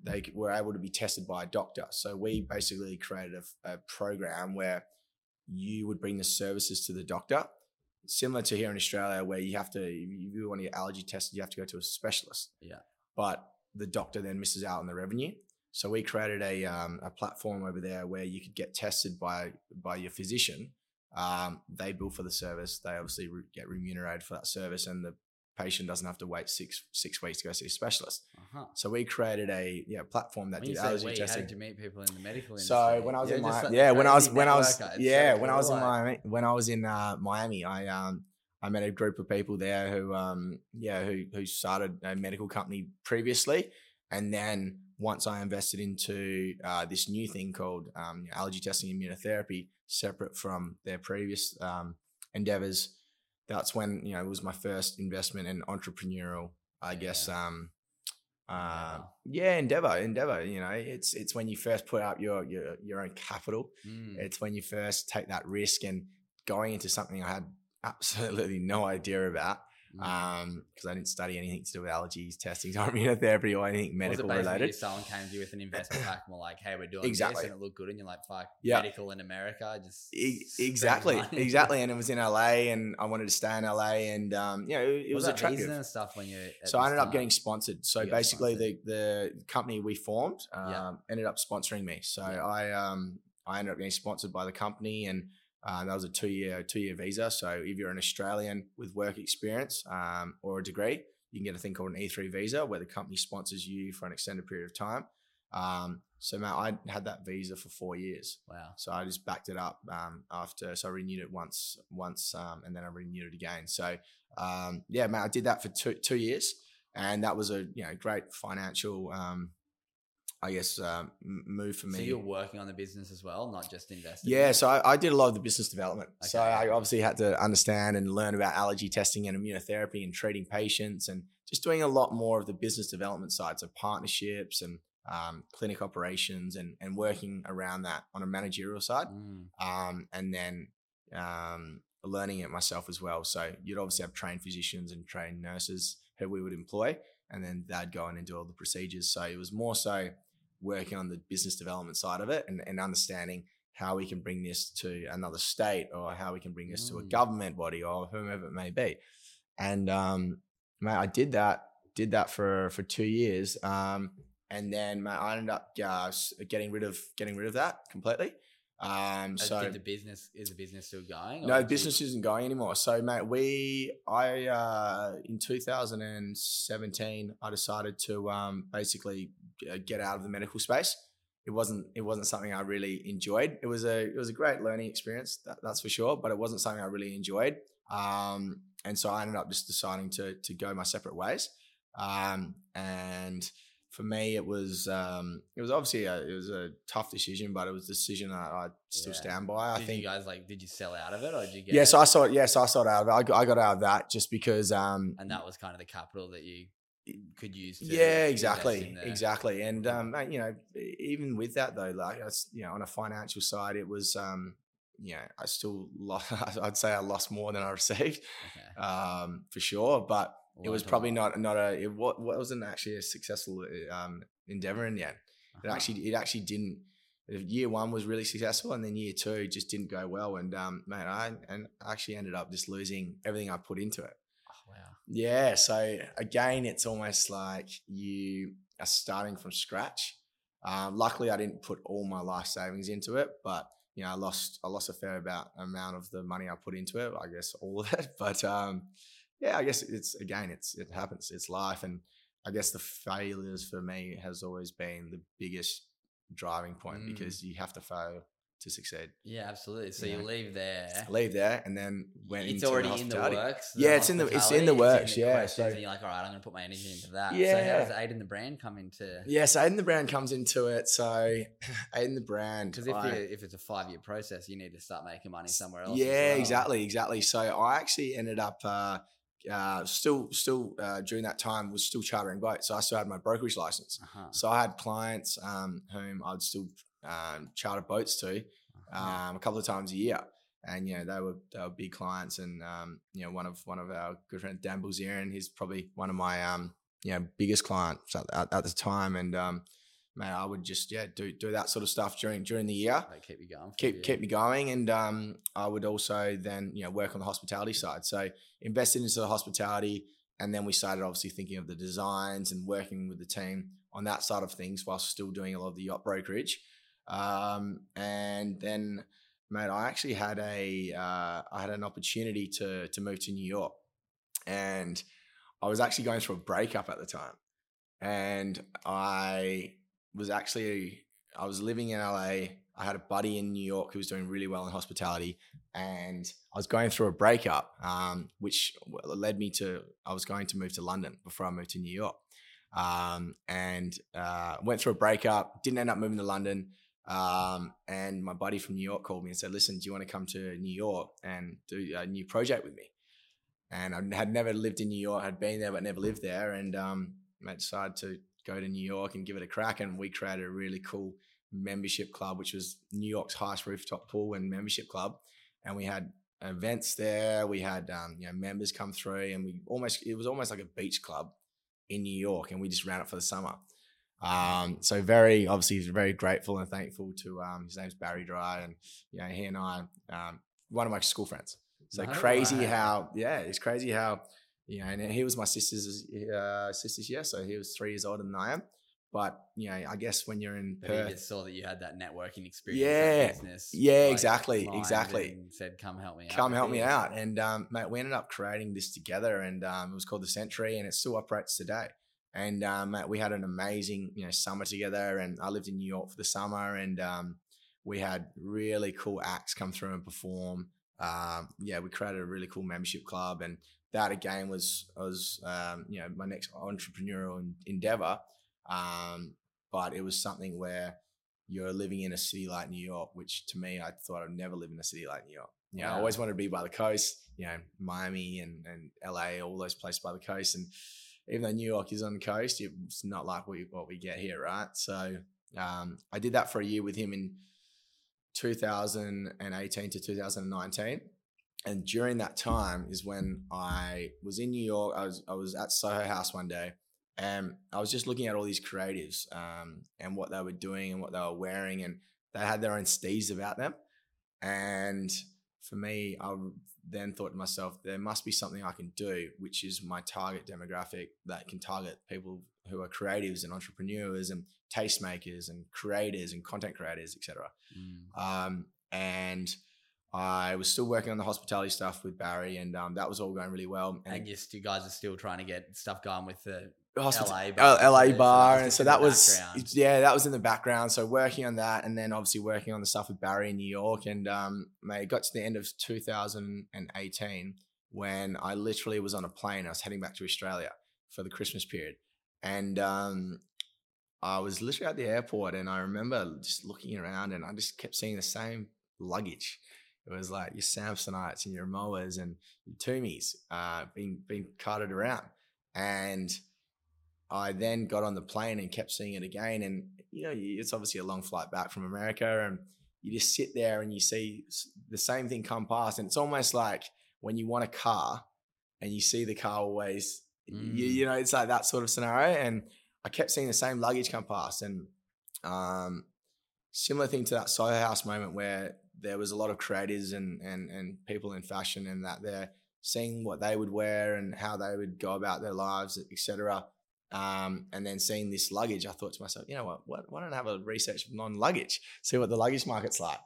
they were able to be tested by a doctor. So we basically created a, a program where you would bring the services to the doctor, similar to here in Australia, where you have to, if you want to get allergy tested, you have to go to a specialist. Yeah. But the doctor then misses out on the revenue. So we created a, um, a platform over there where you could get tested by by your physician. Um, they bill for the service. They obviously re- get remunerated for that service, and the patient doesn't have to wait six six weeks to go see a specialist. Uh-huh. So we created a yeah platform that When did allergy we, how testing. did you meet people in the medical industry? So when I was You're in my yeah when I was when I was yeah so when I was in cool, Miami when I was in uh, Miami I um I met a group of people there who um yeah who who started a medical company previously and then once I invested into uh, this new thing called um, allergy testing and immunotherapy separate from their previous um, endeavors that's when you know it was my first investment in entrepreneurial I guess Yeah. um uh, Endeavor. yeah, endeavor, endeavor. You know, it's it's when you first put up your your your own capital. Mm. It's when you first take that risk and going into something I had absolutely no idea about Mm. um because I didn't study anything to do with allergies, testing, or immunotherapy, or anything Was medical it related. if someone came to you with an investment pack and were like, hey, we're doing Exactly. this and it looked good and you're like, fuck, Yeah. medical in America, just E- exactly, exactly. And it was in LA, and I wanted to stay in LA, and um, you know, it, was attractive. and stuff when you So I ended up getting sponsored. So You basically, sponsored. the the company we formed um, Yeah. ended up sponsoring me. So Yeah. I um I ended up getting sponsored by the company, and uh, that was a two year two year visa. So if you're an Australian with work experience um, or a degree, you can get a thing called an E3 visa, where the company sponsors you for an extended period of time. Um, so Matt, I had that visa for four years. wow. So I just backed it up um, after. So I renewed it once, once, um, and then I renewed it again. So um, yeah, man, I did that for two two years, and that was a you know great financial um, I guess um, move for me. So you're working on the business as well, not just investing. Yeah, so I, I did a lot of the business development. So Okay. I obviously had to understand and learn about allergy testing and immunotherapy and treating patients and just doing a lot more of the business development side. So partnerships and um, clinic operations and, and working around that on a managerial side. Mm. Um, and then um, learning it myself as well. So you'd obviously have trained physicians and trained nurses who we would employ, and then they'd go in and do all the procedures. So it was more so working on the business development side of it and, and understanding how we can bring this to another state or how we can bring this to a Mm. government body or whomever it may be. And um, mate, I did that, did that for for two years. Um, and then mate, I ended up uh, getting rid of getting rid of that completely. Um, so did the business is the business still going? no, did you- business isn't going anymore. So, mate, we I uh, in 2017 I decided to um, basically uh, get out of the medical space. It wasn't it wasn't something I really enjoyed. It was a it was a great learning experience, that, that's for sure. But it wasn't something I really enjoyed. Um, and so I ended up just deciding to to go my separate ways. Um, and for me, it was um, it was obviously a, it was a tough decision, but it was a decision that I still Yeah. stand by. I Did think you guys like? Did you sell out of it, or did you get? Yes, I saw it. Yes, I saw it out of it. I got, I got out of that just because. Um, and that was kind of the capital that you could use. To yeah, exactly, exactly. And um, you know, even with that though, like that's you know, on a financial side, it was um, you know, I still lost. I'd say I lost more than I received, Okay. um, for sure. But it was probably not not a. It wa- wasn't actually a successful um endeavor in the end. It Uh-huh. actually it actually didn't. Year one was really successful, and then year two just didn't go well. And um, man, I and I actually ended up just losing everything I put into it. Oh, wow. Yeah. So again, it's almost like you are starting from scratch. Um, luckily, I didn't put all my life savings into it, but you know, I lost I lost a fair about amount of the money I put into it. I guess all of it, but um, yeah, I guess it's again, it's it happens. It's life, and I guess the failures for me has always been the biggest driving point Mm. because you have to fail to succeed. Yeah, absolutely. So Yeah. you leave there. Leave there and then went it's already the in the works. Yeah, it's in the- it's in the works, the yeah, so- you're like, all right, I'm going to put my energy into that. Yeah. So how does Aiden the brand come into? Yes, Aiden the brand comes into it. So Aiden the brand. Because if I- if it's a five year process, you need to start making money somewhere else. Yeah, well. exactly, exactly. So I actually ended up uh, uh, still, still uh, during that time was still chartering boats. So I still had my brokerage license. Uh-huh. So I had clients um, whom I'd still um, charter boats to Uh-huh. um, a couple of times a year, and you know they were they were big clients. And um, you know one of one of our good friends Dan Bilzerian, he's probably one of my um, you know biggest clients at, at, at the time. And um, man, I would just yeah do do that sort of stuff during during the year They keep you going. keep bit. keep me going and um, I would also then you know work on the hospitality side so invested into the hospitality and then we started obviously thinking of the designs and working with the team on that side of things while still doing a lot of the yacht brokerage um, and then mate I actually had a uh, I had an opportunity to to move to New York and I was actually going through a breakup at the time and I was actually I was living in LA. I had a buddy in New York who was doing really well in hospitality, and I was going through a breakup, um, which led me to I was going to move to London before I moved to New York, um, and uh, went through a breakup. Didn't end up moving to London, um, and my buddy from New York called me and said, "Listen, do you want to come to New York and do a new project with me?" And I had never lived in New York. I'd been there but never lived there, and um, I decided to go to New York and give it a crack. And we created a really cool membership club, which was New York's highest rooftop pool and membership club. And we had events there. We had um, you know members come through, and we almost it was almost like a beach club in New York, and we just ran it for the summer. Um, so very obviously very grateful and thankful to um, his name's Barry Dry, and you know he and I um, one of my school friends. So No crazy way. how yeah, it's crazy how you know, and he was my sister's uh, sister's year, so he was three years older than I am. But you know, I guess when you're in But he Perth, just saw that you had that networking experience. Yeah. business, Yeah, like, exactly, exactly. Said, "Come help me out." come with help me this." out. And um, mate, we ended up creating this together, and um, it was called the Century, and it still operates today. And um, mate, we had an amazing, you know, summer together. And I lived in New York for the summer, and um, we had really cool acts come through and perform. Um, yeah, we created a really cool membership club, and that again was was um, you know my next entrepreneurial endeavor. Um, but it was something where you're living in a city like New York, which to me, I thought I'd never live in a city like New York. You know, I always wanted to be by the coast, you know, Miami and, and LA, all those places by the coast. And even though New York is on the coast, it's not like we, what we get here, right? So um, I did that for a year with him in 2018 to 2019. And during that time is when I was in New York. I was I was at Soho House one day, and I was just looking at all these creatives um, and what they were doing and what they were wearing, and they had their own steez about them. And for me, I then thought to myself, there must be something I can do, which is my target demographic that can target people who are creatives and entrepreneurs and tastemakers and creators and content creators, etc. Mm. Um, and I was still working on the hospitality stuff with Barry, and um, that was all going really well. And you, you guys are still trying to get stuff going with the LA bar, LA bar, and so that was background. yeah, that was in the background. So working on that, and then obviously working on the stuff with Barry in New York, and um, mate, it got to the end of 2018 when I literally was on a plane. I was heading back to Australia for the Christmas period, and um, I was literally at the airport, and I remember just looking around, and I just kept seeing the same luggage. It was like your Samsonites and your Rimowas and your Tumis uh, being being carted around, and I then got on the plane and kept seeing it again. And you know, it's obviously a long flight back from America, and you just sit there and you see the same thing come past, and it's almost like when you want a car and you see the car always, you, Mm. you know, it's like that sort of scenario. And I kept seeing the same luggage come past, and um, similar thing to that Soho House moment where there was a lot of creators and and and people in fashion, and that they're seeing what they would wear and how they would go about their lives, etc. Um, and then seeing this luggage, I thought to myself, you know what? What? Why don't I have a research of non-luggage? See what the luggage market's like.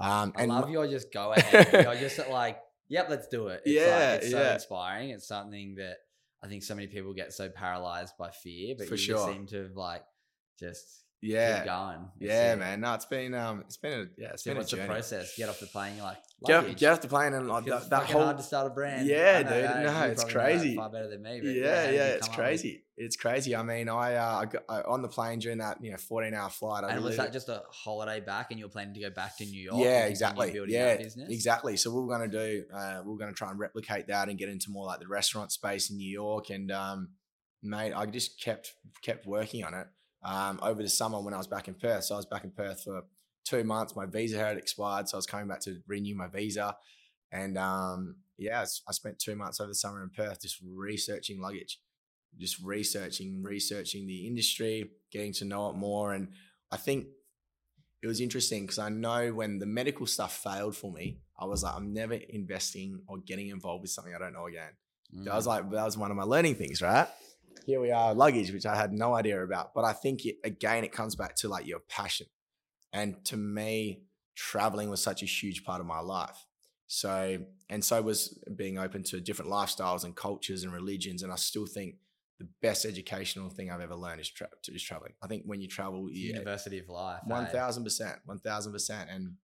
Yeah. Um, I and love your just go ahead. you're just like, yep, let's do it. It's Yeah, like, it's so yeah. inspiring. It's something that I think so many people get so paralyzed by fear, but For you sure. just seem to have like just yeah, keep going. Yeah, it. man. No, it's been um, it's been a yeah, it's So been a journey. process? Get off the plane. You're like, Get off, get off the plane and like that, that whole hard to start a brand. Yeah, know dude. No, it's crazy. Far better than me. But yeah, did yeah, it's with- crazy. It's crazy. I mean, I, uh, I got I, on the plane during that you know 14 hour flight. I And was that just a holiday back, and you were planning to go back to New York? yeah, exactly. Yeah, business? exactly. So we're going to do, uh, we're going to try and replicate that and get into more like the restaurant space in New York. And um, mate, I just kept kept working on it um, over the summer when I was back in Perth. So I was back in Perth for two months. My visa had expired, so I was coming back to renew my visa. And um, yeah, I spent two months over the summer in Perth just researching luggage, just researching, researching the industry, getting to know it more. And I think it was interesting because I know when the medical stuff failed for me, I was like, I'm never investing or getting involved with something I don't know again. That was Mm. like, that was one of my learning things, right? Here we are, luggage, which I had no idea about. But I think it, again, it comes back to like your passion. And to me, traveling was such a huge part of my life. So, and so was being open to different lifestyles and cultures and religions. And I still think the best educational thing I've ever learned is, tra- is traveling. I think when you travel, you, University of Life. eh? thousand percent, one thousand percent. And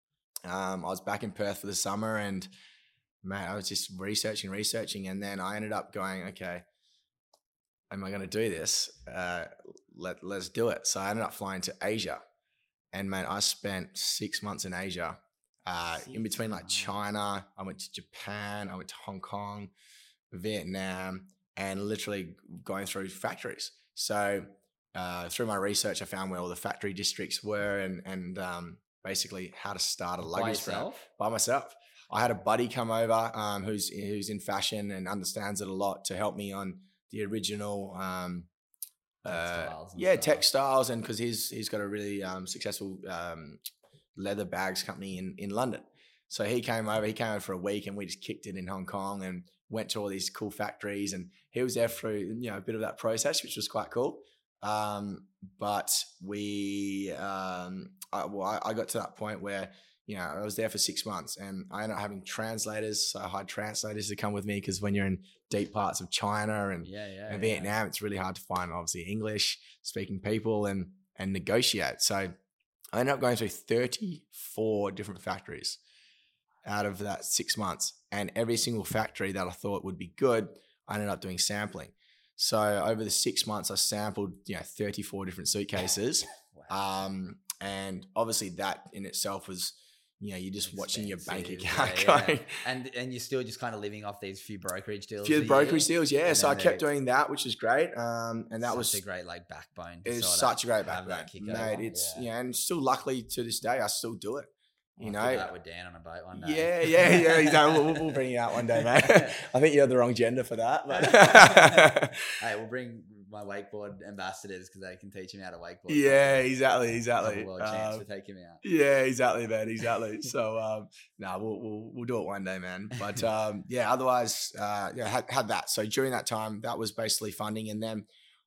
um, I was back in Perth for the summer, and man, I was just researching, researching, and then I ended up going, okay, am I going to do this? Uh, let Let's do it. So I ended up flying to Asia, and man, I spent six months in Asia. Uh, in between like. China, I went to Japan, I went to Hong Kong, Vietnam, and literally going through factories. So uh, through my research, I found where all the factory districts were and and um, basically how to start a By luggage brand yourself? by myself. I had a buddy come over um, who's who's in fashion and understands it a lot to help me on the original. Um, uh, Textiles and yeah, stuff. textiles, and because he's he's got a really um, successful um, leather bags company in in London. So he came over. He came over for a week, and we just kicked it in Hong Kong and went to all these cool factories. And he was there through you know a bit of that process, which was quite cool. Um, but we, um, I, well, I, I got to that point where you know I was there for six months, and I ended up having translators. So I had translators to come with me because when you're in deep parts of China and Yeah, yeah. and yeah. Vietnam, it's really hard to find obviously English speaking people and and negotiate. So I ended up going through 34 different factories out of that six months. And every single factory that I thought would be good, I ended up doing sampling. So over the six months, I sampled, you know, 34 different suitcases Wow. Um, and obviously that in itself was, you know, you're just watching your bank account yeah, yeah. going. and and you're still just kind of living off these few brokerage deals. few brokerage year. deals, yeah. and So I kept doing that, which was great. Um, and that was a great like backbone. it's such a great backbone, mate. It's yeah. yeah, and still luckily to this day I still do it. You I'll know, that with Dan on a boat one day. yeah, yeah, yeah. Exactly. We'll, we'll bring you out one day, mate. I think you have the wrong gender for that, but hey, we'll bring my wakeboard ambassadors because they can teach him how to wakeboard. yeah, exactly, exactly. world Um, to take him out. Yeah, exactly, man. Exactly. so, um, no, we'll, we'll we'll do it one day, man. But um, yeah, otherwise, uh, yeah, had, had that. So during that time, that was basically funding, and then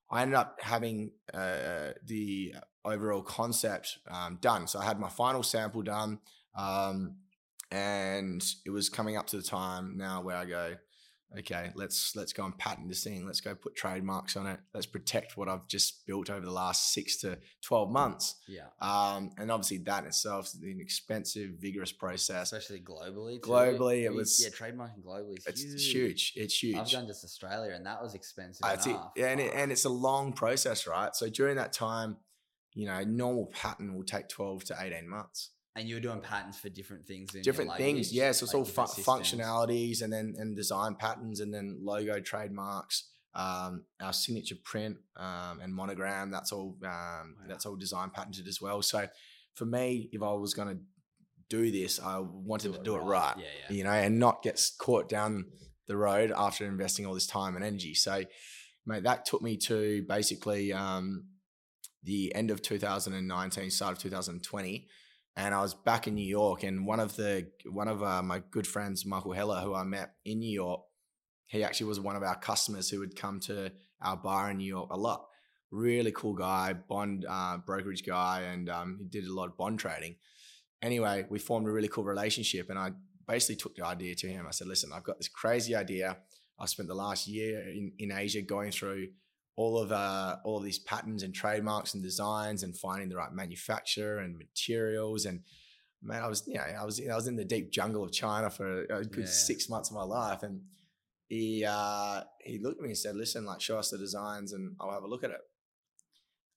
I ended up having uh, the overall concept um, done. So I had my final sample done, um, and it was coming up to the time now where I go, okay, let's let's go and patent this thing. Let's go put trademarks on it. Let's protect what I've just built over the last six to twelve months. Yeah, Um, and obviously that in itself is an expensive, vigorous process. especially globally. too. Globally, it was- yeah, trademarking globally. Is It's huge. it's huge. It's huge. I've done just Australia, and that was expensive That's it's it- enough. and it, and it's a long process, right? So during that time, you know, normal patent will take twelve to eighteen months. And you were doing patents for different things. Different things, yeah. So it's like all fu- functionalities, and then and design patents, and then logo trademarks. Um, our signature print um, and monogram. That's all. Um, That's all design patented as well. So for me, if I was going to do this, I wanted to do it right. Yeah, yeah. you know, and not get caught down the road after investing all this time and energy. So, mate, that took me to basically um, the end of 2019, start of 2020, and I was back in New York. And one of the one of uh, my good friends, Michael Heller, who I met in New York, he actually was one of our customers who would come to our bar in New York a lot. Really cool guy, bond uh, brokerage guy, and um, he did a lot of bond trading. Anyway, we formed a really cool relationship, and I basically took the idea to him. I said, "Listen, I've got this crazy idea. I spent the last year in, in Asia going through all of uh, all of these patents and trademarks and designs and finding the right manufacturer and materials and." Man, I was, you know, I was, I was in the deep jungle of China for a good Yeah. six months of my life, and he uh, he looked at me and said, "Listen, like, show us the designs, and I'll have a look at it."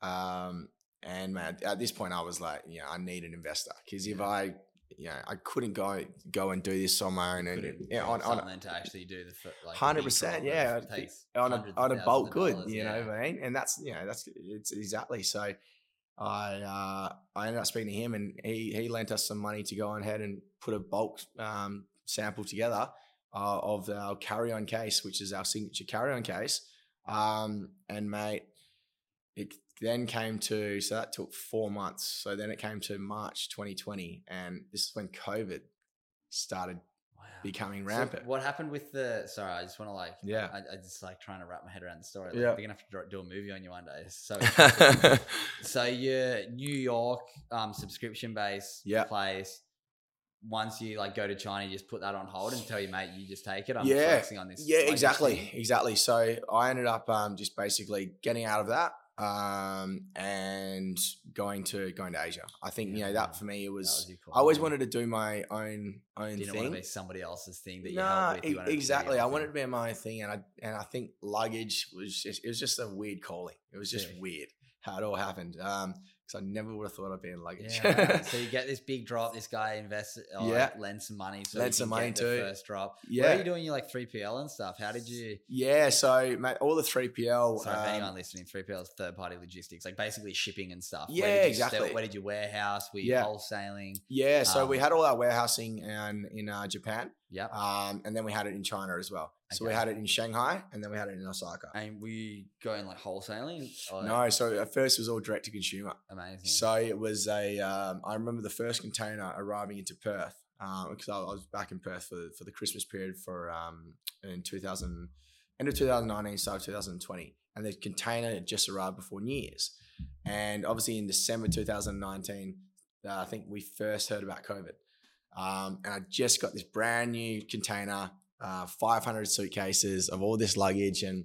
Um, and man, at this point, I was like, you know, I need an investor because if Yeah. I, you know, I couldn't go go and do this on my own and yeah, on built on something to actually do the like hundred percent, yeah, of- I think takes on a on a bulk good, dollars, you know yeah. what I mean? And that's you know that's it's exactly so. I uh, I ended up speaking to him, and he he lent us some money to go ahead and put a bulk um, sample together uh, of our carry on case, which is our signature carry on case. Um, and mate, it then came to so that took four months. So then it came to March 2020, and this is when COVID started Wow. becoming So rampant. what happened with the? Sorry, I just want to like. Yeah. I, I just like trying to wrap my head around the story. Like, Yeah. We're gonna have to draw- do a movie on you one day. So. so your New York um, subscription base Yeah. place. Once you like go to China, you just put that on hold and tell your mate you just take it. I'm Yeah. flexing on this. Yeah, exactly, thing. exactly. So I ended up um, just basically getting out of that um, and going to going to Asia. I think you know Yeah. that for me it was. was. I always wanted to do my own own Didn't thing. want to be somebody else's thing that you Nah, with. You to exactly. I wanted to be my own thing, and I and I think luggage was just it was just a weird calling. It was just Sick. weird how it all happened. Um, because I never would have thought I'd be in luggage. Yeah, so you get this big drop. This guy invests, or Yeah. yeah, lends some money, so Lends you some money too. First drop. yeah. Where are you doing your like three PL and stuff? How did you? Yeah, so mate, all the three PL. If um, anyone listening, three PL is third party logistics, like basically shipping and stuff. Yeah, where exactly. Sell, where did you warehouse? Were you Yeah. wholesaling? yeah, so we um, had all our warehousing in in uh, Japan. Yep. Um, and then we had it in China as well. So we had it in Shanghai and then we had it in Osaka. and were you going like wholesaling? Or No, so at first it was all direct to consumer. amazing. So it was a. Um, I remember the first container arriving into Perth because I, I was back in Perth for for the Christmas period for um, in 2000, end of 2019, start of 2020, and the container had just arrived before New Year's, and obviously in December 2019, uh, I think we first heard about COVID, um, and I just got this brand new container, uh, 500 suitcases of all this luggage and.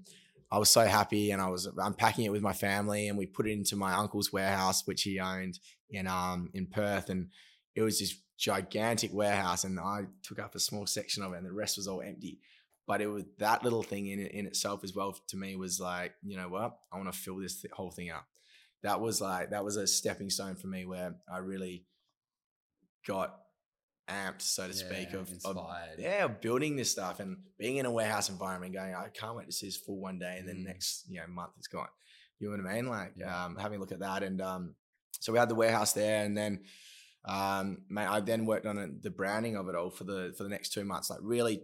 I was so happy and I was unpacking it with my family and we put it into my uncle's warehouse, which he owned in um in Perth. And it was this gigantic warehouse and I took up a small section of it and the rest was all empty. But it was that little thing in in itself as well to me was like, you know what? I want to fill this th- whole thing up. that was like that was a stepping stone for me where I really got amped, so to speak, Yeah, of, of inspired. yeah, of building this stuff and being in a warehouse environment, going, I can't wait to see this full one day, and then Mm. next you know month it's gone. You know what I mean? Like Yeah. um, having a look at that, and um, so we had the warehouse there, and then um, mate, I then worked on it, the branding of it all for the for the next two months, like really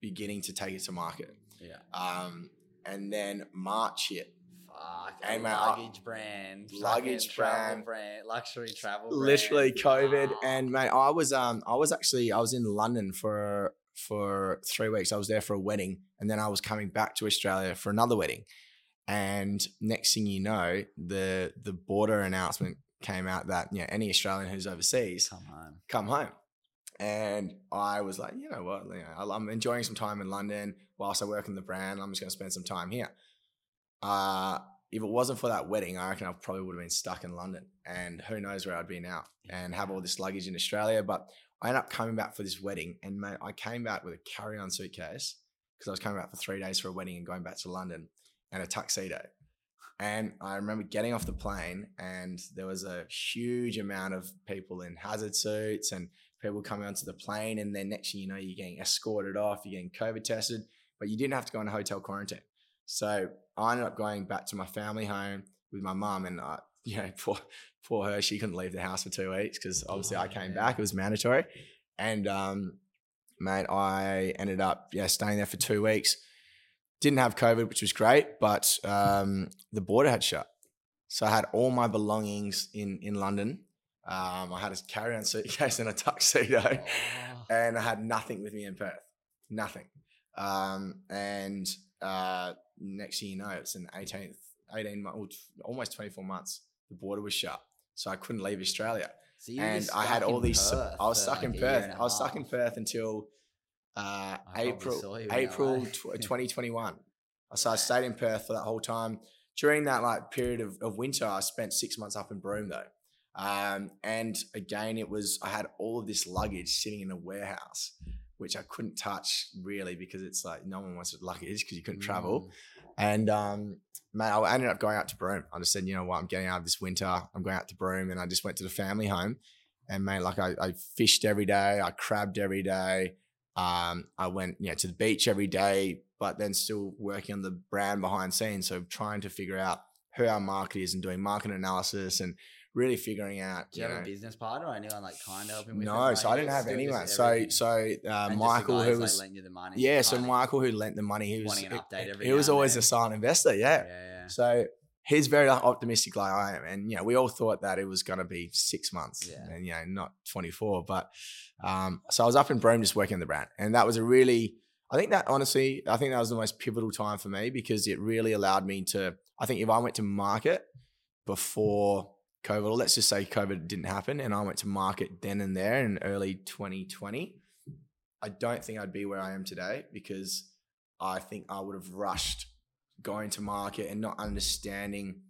beginning to take it to market. Yeah. Um, and then March hit. Fuck. Hey, a mate, I- luggage brand. Luggage brand. brand. Luxury travel literally brand. COVID. Ah. And mate, I was um I was actually I was in London for for three weeks. I was there for a wedding, and then I was coming back to Australia for another wedding. And next thing you know, the the border announcement came out that you know any Australian who's overseas Come home. come home. And I was like, you know what? You know, I'm enjoying some time in London whilst I work in the brand. I'm just going to spend some time here. Uh, if it wasn't for that wedding, I reckon I probably would have been stuck in London. And who knows where I'd be now and have all this luggage in Australia. But I ended up coming back for this wedding. And mate, I came back with a carry on suitcase because I was coming back for three days for a wedding and going back to London and a tuxedo. And I remember getting off the plane, and there was a huge amount of people in hazard suits and people coming onto the plane. And then next thing you know, you're getting escorted off, you're getting COVID tested, but you didn't have to go into hotel quarantine. So I ended up going back to my family home with my mum, and I, you know, poor, poor her, she couldn't leave the house for two weeks because obviously I came Yeah. back; it was mandatory. And um, mate, I ended up yeah staying there for two weeks. Didn't have COVID, which was great, but um, the border had shut. So I had all my belongings in in London. Um, I had a carry-on suitcase and a tuxedo, Oh. and I had nothing with me in Perth. Nothing. Um, and uh, next thing you know, it's an 18th, 18 months, almost 24 months. The border was shut, so I couldn't leave Australia So and I had all these. Perth I was stuck like in Perth. I was stuck in. Perth until uh, April. saw you in April tw- 2021. So I stayed in Perth for that whole time. During that like period of, of winter, I spent six months up in Broome though. Um, and again, it was I had all of this luggage sitting in a warehouse, which I couldn't touch really because it's like no one wants luggage because you couldn't travel. Mm. And um, man, I ended up going out to Broome. I just said, you know what, I'm getting out of this winter. I'm going out to Broome, and I just went to the family home. And man, like I, I fished every day, I crabbed every day. Um, I went, you know, to the beach every day, but then still working on the brand behind scenes. So trying to figure out who our market is and doing market analysis and really figuring out. Do you have know, a business partner or anyone like kind of helping with no, Like, so I didn't have anyone. So, so uh, And just the Michael, who like, was lent you the money. yeah, so Michael who lent the money, he was Wanting an update every he was always then. a silent investor. Yeah. Yeah, yeah. So he's very optimistic like I am. And, you know, we all thought that it was going to be six months Yeah. and, you know, not 24. But um, so I was up in Broome just working on the brand. And that was a really, I think that honestly, I think that was the most pivotal time for me because it really allowed me to, I think if I went to market before COVID, or let's just say COVID didn't happen and I went to market then and there in early 2020, I don't think I'd be where I am today because I think I would have rushed going to market and not understanding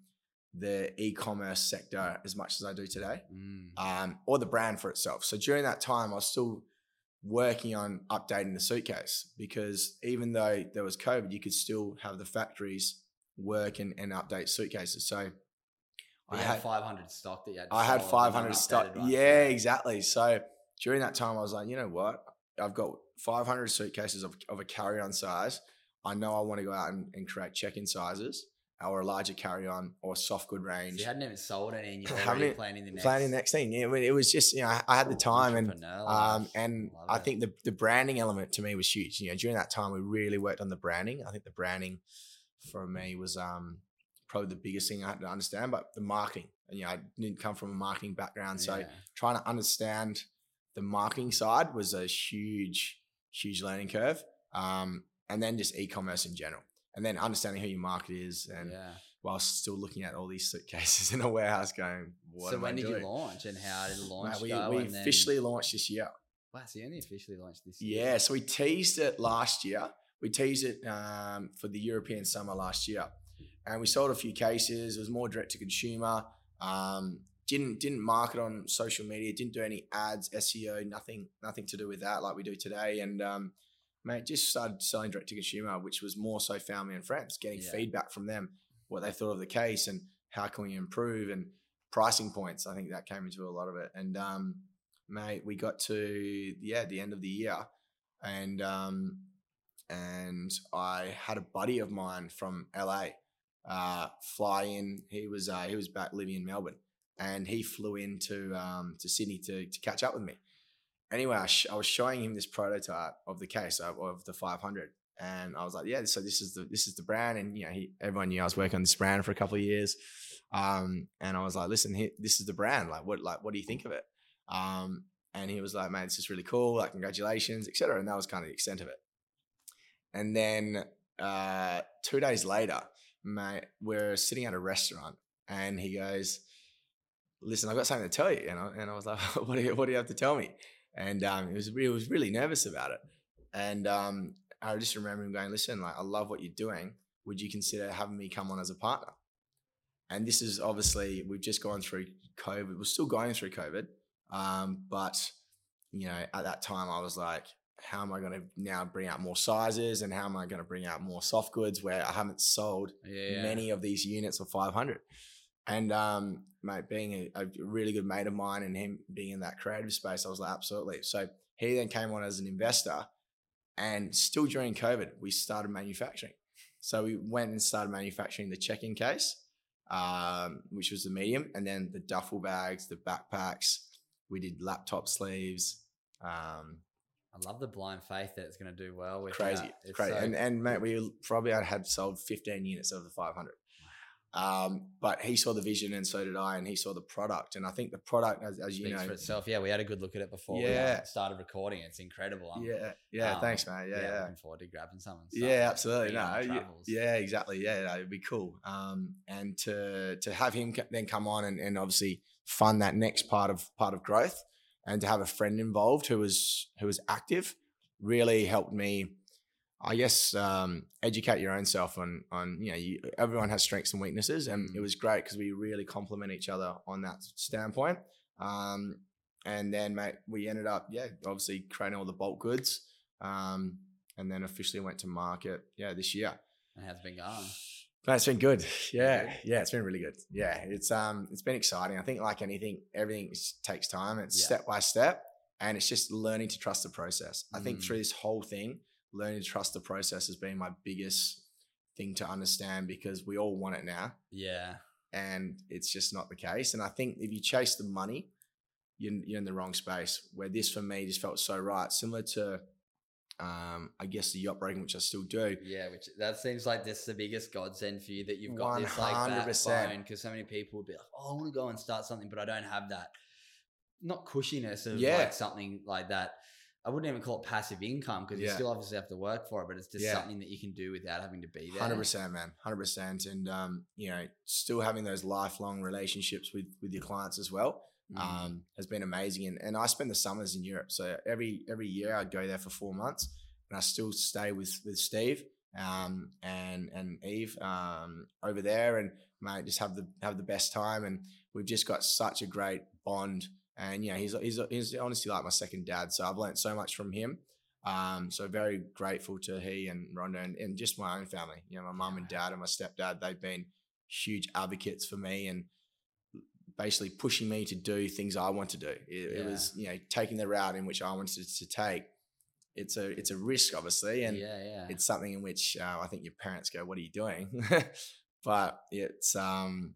the e-commerce sector as much as I do today, Mm. um, or the brand for itself. So during that time, I was still working on updating the suitcase because even though there was COVID, you could still have the factories work and, and update suitcases. So I had had 500 stock that you had. to I had 500 stock. ones. Yeah, exactly. So during that time, I was like, you know what? I've got 500 suitcases of, of a carry on size. I know I want to go out and, and create check in sizes or a larger carry on or soft good So range. you hadn't even sold any, and you're already planning the next. Planning the next thing. Yeah, I mean, it was just, you know, I, I had the time and um, and Love I it. think the, the branding element to me was huge. You know, during that time, we really worked on the branding. I think the branding for me was um, probably the biggest thing I had to understand, but the marketing. And, you know, I didn't come from a marketing background. So Yeah. trying to understand the marketing side was a huge, huge learning curve. Um, and then just e-commerce in general. And then understanding who your market is and yeah. whilst still looking at all these suitcases in a warehouse going, what so when I did doing? you launch, and how did the launch Mate, we we and then- officially launched this year. Wow, so you only officially launched this year. Yeah, so we teased it last year. We teased it um, for the European summer last year, and we sold a few cases. It was more direct to consumer. Um, didn't didn't market on social media. Didn't do any ads, SEO, nothing nothing to do with that like we do today. And um, mate, just started selling direct to consumer, which was more so family and friends, getting Yeah. feedback from them, what they thought of the case, and how can we improve and pricing points. I think that came into a lot of it. And um, mate, we got to yeah the end of the year, and um, and I had a buddy of mine from LA uh, fly in. He was uh, he was back living in Melbourne, and he flew into um, to Sydney to to catch up with me. Anyway, I, sh- I was showing him this prototype of the case of, of the 500, and I was like, "Yeah, so this is the this is the brand." And you know, he, everyone knew I was working on this brand for a couple of years, um, and I was like, "Listen, he, this is the brand. Like, what like what do you think of it?" Um, and he was like, "Man, this is really cool. Like, congratulations, etc." And that was kind of the extent of it. And then uh, two days later, mate, we're sitting at a restaurant, and he goes, "Listen, I've got something to tell you." And I, and I was like, "What do you What do you have to tell me?" And um, he was he was really nervous about it. And um, I just remember him going, "Listen, like I love what you're doing. Would you consider having me come on as a partner?" And this is obviously we've just gone through COVID. We're still going through COVID, um, but you know, at that time I was like, how am I going to now bring out more sizes and how am I going to bring out more soft goods where I haven't sold Yeah. many of these units of 500. And um, mate, being a, a really good mate of mine and him being in that creative space, I was like, absolutely. So he then came on as an investor, and still during COVID, we started manufacturing. So we went and started manufacturing the check-in case, um, which was the medium, and then the duffel bags, the backpacks. We did laptop sleeves. Um, I love the blind faith that it's going to do well with crazy, that. It's crazy. so- and and mate, we probably had sold 15 units of the 500. Um, but he saw the vision, and so did I, and he saw the product. And I think the product, as, as you speaks know, for itself. Yeah, we had a good look at it before Yeah. we started recording. It's incredible. I'm, yeah, yeah. um, thanks, mate. Yeah, yeah. Looking forward to grabbing some. Yeah, absolutely. No, yeah, exactly. Yeah, no, it'd be cool. Um, and to to have him then come on and, and obviously fund that next part of part of growth, and to have a friend involved who was who was active, really helped me. I guess um, educate your own self on on you know you, everyone has strengths and weaknesses, and it Mm. was great because we really complement each other on that standpoint. Um, and then mate, we ended up yeah obviously creating all the bulk goods. Um, and then officially went to market yeah this year And how's it been going? No, it's been good yeah yeah it's been really good yeah it's um it's been exciting i think like anything everything takes time it's Yeah. step by step and it's just learning to trust the process i think Mm. through this whole thing learning to trust the process has been my biggest thing to understand because we all want it now Yeah. and it's just not the case. And I think if you chase the money, you're, you're in the wrong space. Where this for me just felt so right, similar to, um, I guess the yacht breaking, which I still do. Yeah, which that seems like this is the biggest godsend for you that you've got this like 100%. backbone because so many people would be like, "Oh, I want to go and start something, but I don't have that." Not cushiness of Yeah. like something like that. I wouldn't even call it passive income because you still obviously have to work for it, but it's just Yeah. something that you can do without having to be there. Hundred percent, man. Hundred percent, and um, you know, still having those lifelong relationships with with your clients as well Mm. um, has been amazing. And and I spend the summers in Europe, so every every year I'd go there for four months, and I still stay with with Steve um, and and Eve um, over there, and mate, just have the have the best time. And we've just got such a great bond. And you know, he's he's he's honestly like my second dad. So I've learned so much from him. Um, so very grateful to he and Rhonda and, and just my own family. You know, my mum and dad and my stepdad. They've been huge advocates for me and basically pushing me to do things I want to do. It, it was you know taking the route in which I wanted to take. It's a it's a risk, obviously, and yeah, yeah. it's something in which uh, I think your parents go, "What are you doing?" but it's um,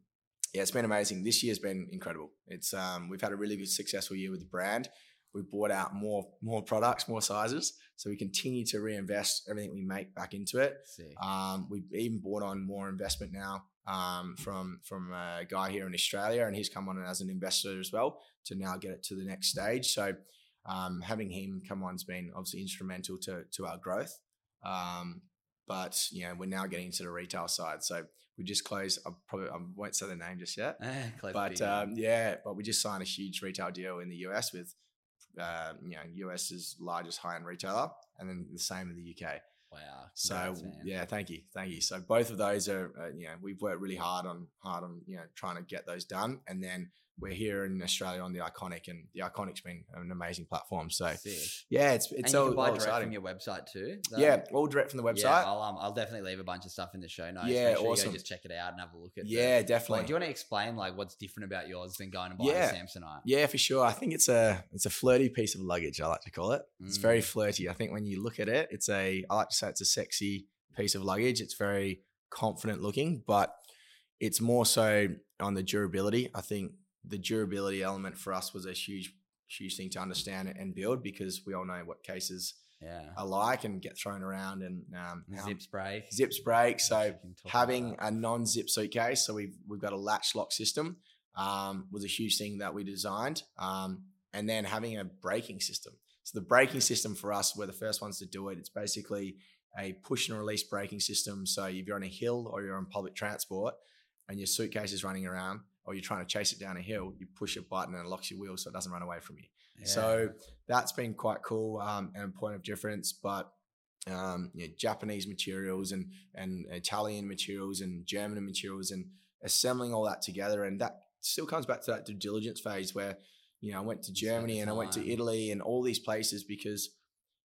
yeah, it's been amazing. This year's been incredible. It's um, we've had a really good successful year with the brand. We've bought out more more products, more sizes, so we continue to reinvest everything we make back into it. Um, we've even brought on more investment now um, from from a guy here in Australia, and he's come on as an investor as well to now get it to the next stage. So um, having him come on has been obviously instrumental to to our growth. Um, but you know we're now getting into the retail side, so we just closed. I probably I won't say the name just yet, close but um, yeah, but we just signed a huge retail deal in the US with uh, you know US's largest high end retailer, and then the same in the UK. Wow. So yeah, thank you, thank you. So both of those are, uh, you know, we've worked really hard on hard on you know trying to get those done, and then we're here in Australia on the Iconic, and the Iconic's been an amazing platform. So Sick. yeah, it's And it's you all, can buy all direct exciting. from your website too. yeah, all direct from the website. Yeah, I'll, um, I'll definitely leave a bunch of stuff in the show notes. Yeah, Make sure You awesome. go just check it out and have a look at. Yeah, the, definitely. Like, do you want to explain like what's different about yours than going and buying Yeah. a Samsonite? Yeah, for sure. I think it's a it's a flirty piece of luggage. I like to call it. It's very Mm. flirty. I think when you look at it, it's a I like to say it's a sexy piece of luggage. It's very confident looking, but it's more so on the durability. I think the durability element for us was a huge huge thing to understand and build because we all know what cases Yeah. are like and get thrown around and um, Zips break. zips break. So We can talk about having a non-zip suitcase, so we've we've got a latch lock system, um, was a huge thing that we designed, um, and then having a braking system. So the braking system for us, we're the first ones to do it. It's basically a push and release braking system. So if you're on a hill or you're on public transport, and your suitcase is running around, or you're trying to chase it down a hill, you push a button and it locks your wheel so it doesn't run away from you. Yeah. So that's been quite cool um, and a point of difference. But um, you know, Japanese materials and and Italian materials and German materials and assembling all that together, and that still comes back to that due diligence phase where you know I went to Germany and I went to. Italy and all these places because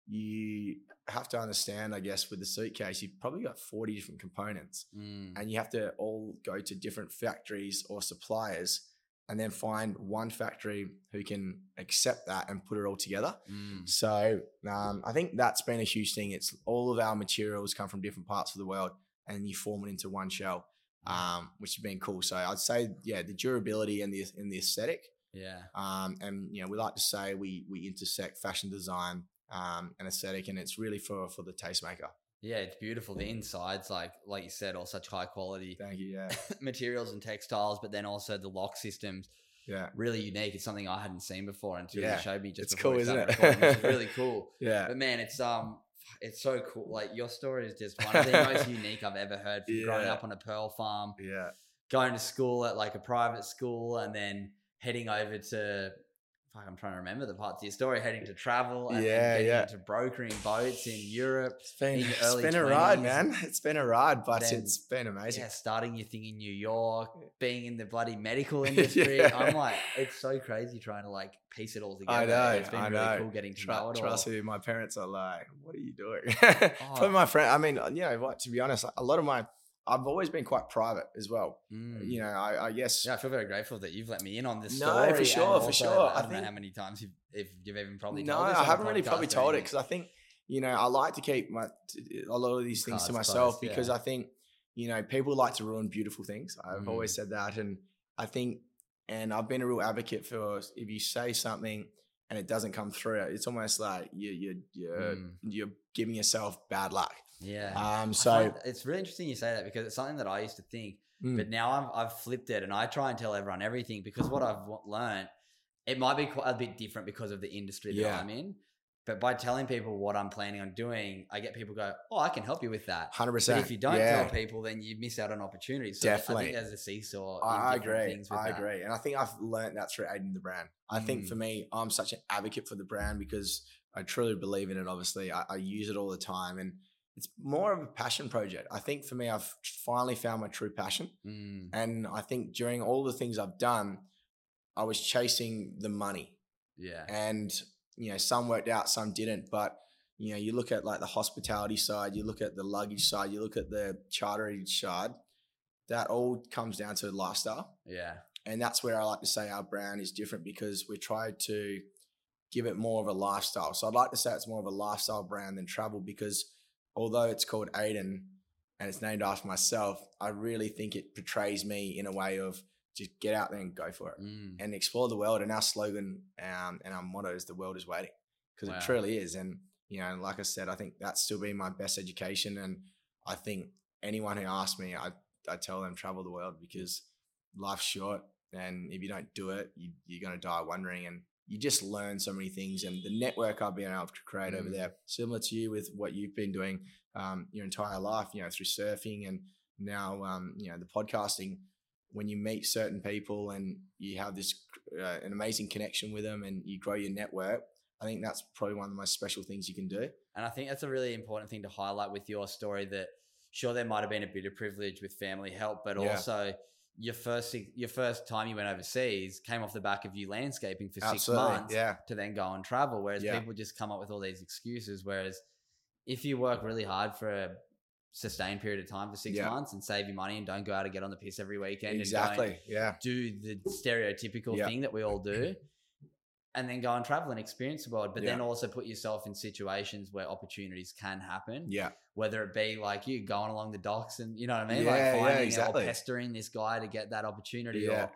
you have to understand, I guess, with the suitcase, you've probably got 40 different components Mm. and you have to all go to different factories or suppliers and then find one factory who can accept that and put it all together. Mm. So um, I think that's been a huge thing. It's all of our materials come from different parts of the world and you form it into one shell, um, which has been cool. So I'd say, yeah, the durability and the and the aesthetic. Yeah. Um, and you know, we like to say we we intersect fashion design um, and aesthetic, and it's really for for the tastemaker. Yeah, it's beautiful. The insides, like like you said, all such high quality Thank you. Yeah, materials and textiles, but then also the lock systems, yeah, really unique. It's something I hadn't seen before until Yeah, you showed me just it's cool, isn't it? is really cool. yeah. But man, it's um, it's so cool. Like your story is just one of the most unique I've ever heard. From growing up on a pearl farm, Yeah, going to school at like a private school, and then heading over to. I'm trying to remember the parts of your story. Heading to travel and Yeah, getting yeah. into brokering boats in Europe. it's been In it's been a ride, man. It's been a ride, but Then- it's been amazing. Yeah, starting your thing in New York, being in the bloody medical industry. Yeah. I'm like, it's so crazy trying to like piece it all together. I know, It's been I really know. cool getting to Tru- know it trust all. me, my parents are like, "What are you doing?" Oh. Probably my friend. I mean, you know, what? To be honest, a lot of my, I've always been quite private as well. Mm. You know, I, I guess. Yeah, I feel very grateful that you've let me in on this No, story. for sure, for sure. I I don't know how many times you've, if you've even probably no, I haven't really probably told it because I think, you know, I like to keep my a lot of these things to myself closed, because yeah. I think, you know, people like to ruin beautiful things. I've Mm. always said that, and I think, and I've been a real advocate for if you say something and it doesn't come through, it's almost like you you you're Mm. you're giving yourself bad luck. Yeah. Um, I so it's really interesting you say that because it's something that I used to think, Mm. but now I've, I've flipped it and I try and tell everyone everything because what I've learned, it might be quite a bit different because of the industry that Yeah. I'm in. But by telling people what I'm planning on doing, I get people go, "Oh, I can help you with that." hundred But percent. if you don't yeah. tell people, then you miss out on opportunities. So I Definitely. think there's a seesaw. I, I agree. things with I that. agree. And I think I've learned that through Aiden the brand. I think Mm. for me, I'm such an advocate for the brand because I truly believe in it. Obviously, I, I use it all the time. And it's more of a passion project. I think for me, I've finally found my true passion. Mm, And I think during all the things I've done, I was chasing the money. yeah. And, you know, some worked out, some didn't. But, you know, you look at like the hospitality side, you look at the luggage side, you look at the charterage side, that all comes down to lifestyle. Yeah. And that's where I like to say our brand is different because we try to give it more of a lifestyle. So I'd like to say it's more of a lifestyle brand than travel because although it's called Aiden and it's named after myself, I really think it portrays me in a way of just get out there and go for it Mm, and explore the world. And our slogan um, and our motto is the world is waiting because Wow. it truly is. And, you know, like I said, I think that's still been my best education. And I think anyone who asks me, I, I tell them travel the world because life's short. And if you don't do it, you, you're going to die wondering. And you just learn so many things. And the network I've been able to create over Mm. there, similar to you with what you've been doing um, your entire life, you know, through surfing and now, um, you know, the podcasting when you meet certain people and you have this uh, an amazing connection with them and you grow your network i think that's probably one of the most special things you can do And I think that's a really important thing to highlight with your story that sure there might have been a bit of privilege with family help, but Yeah. also your first your first time you went overseas came off the back of you landscaping for six months Yeah. to then go and travel. Whereas Yeah. people just come up with all these excuses. Whereas if you work really hard for a sustained period of time for six Yeah. months and save your money and don't go out and get on the piss every weekend Exactly. and Yeah. do the stereotypical thing that we all do and then go and travel and experience the world but then also put yourself in situations where opportunities can happen Yeah. whether it be like you going along the docks and you know what I mean, Yeah, like finding it exactly. or pestering this guy to get that opportunity, Yeah. or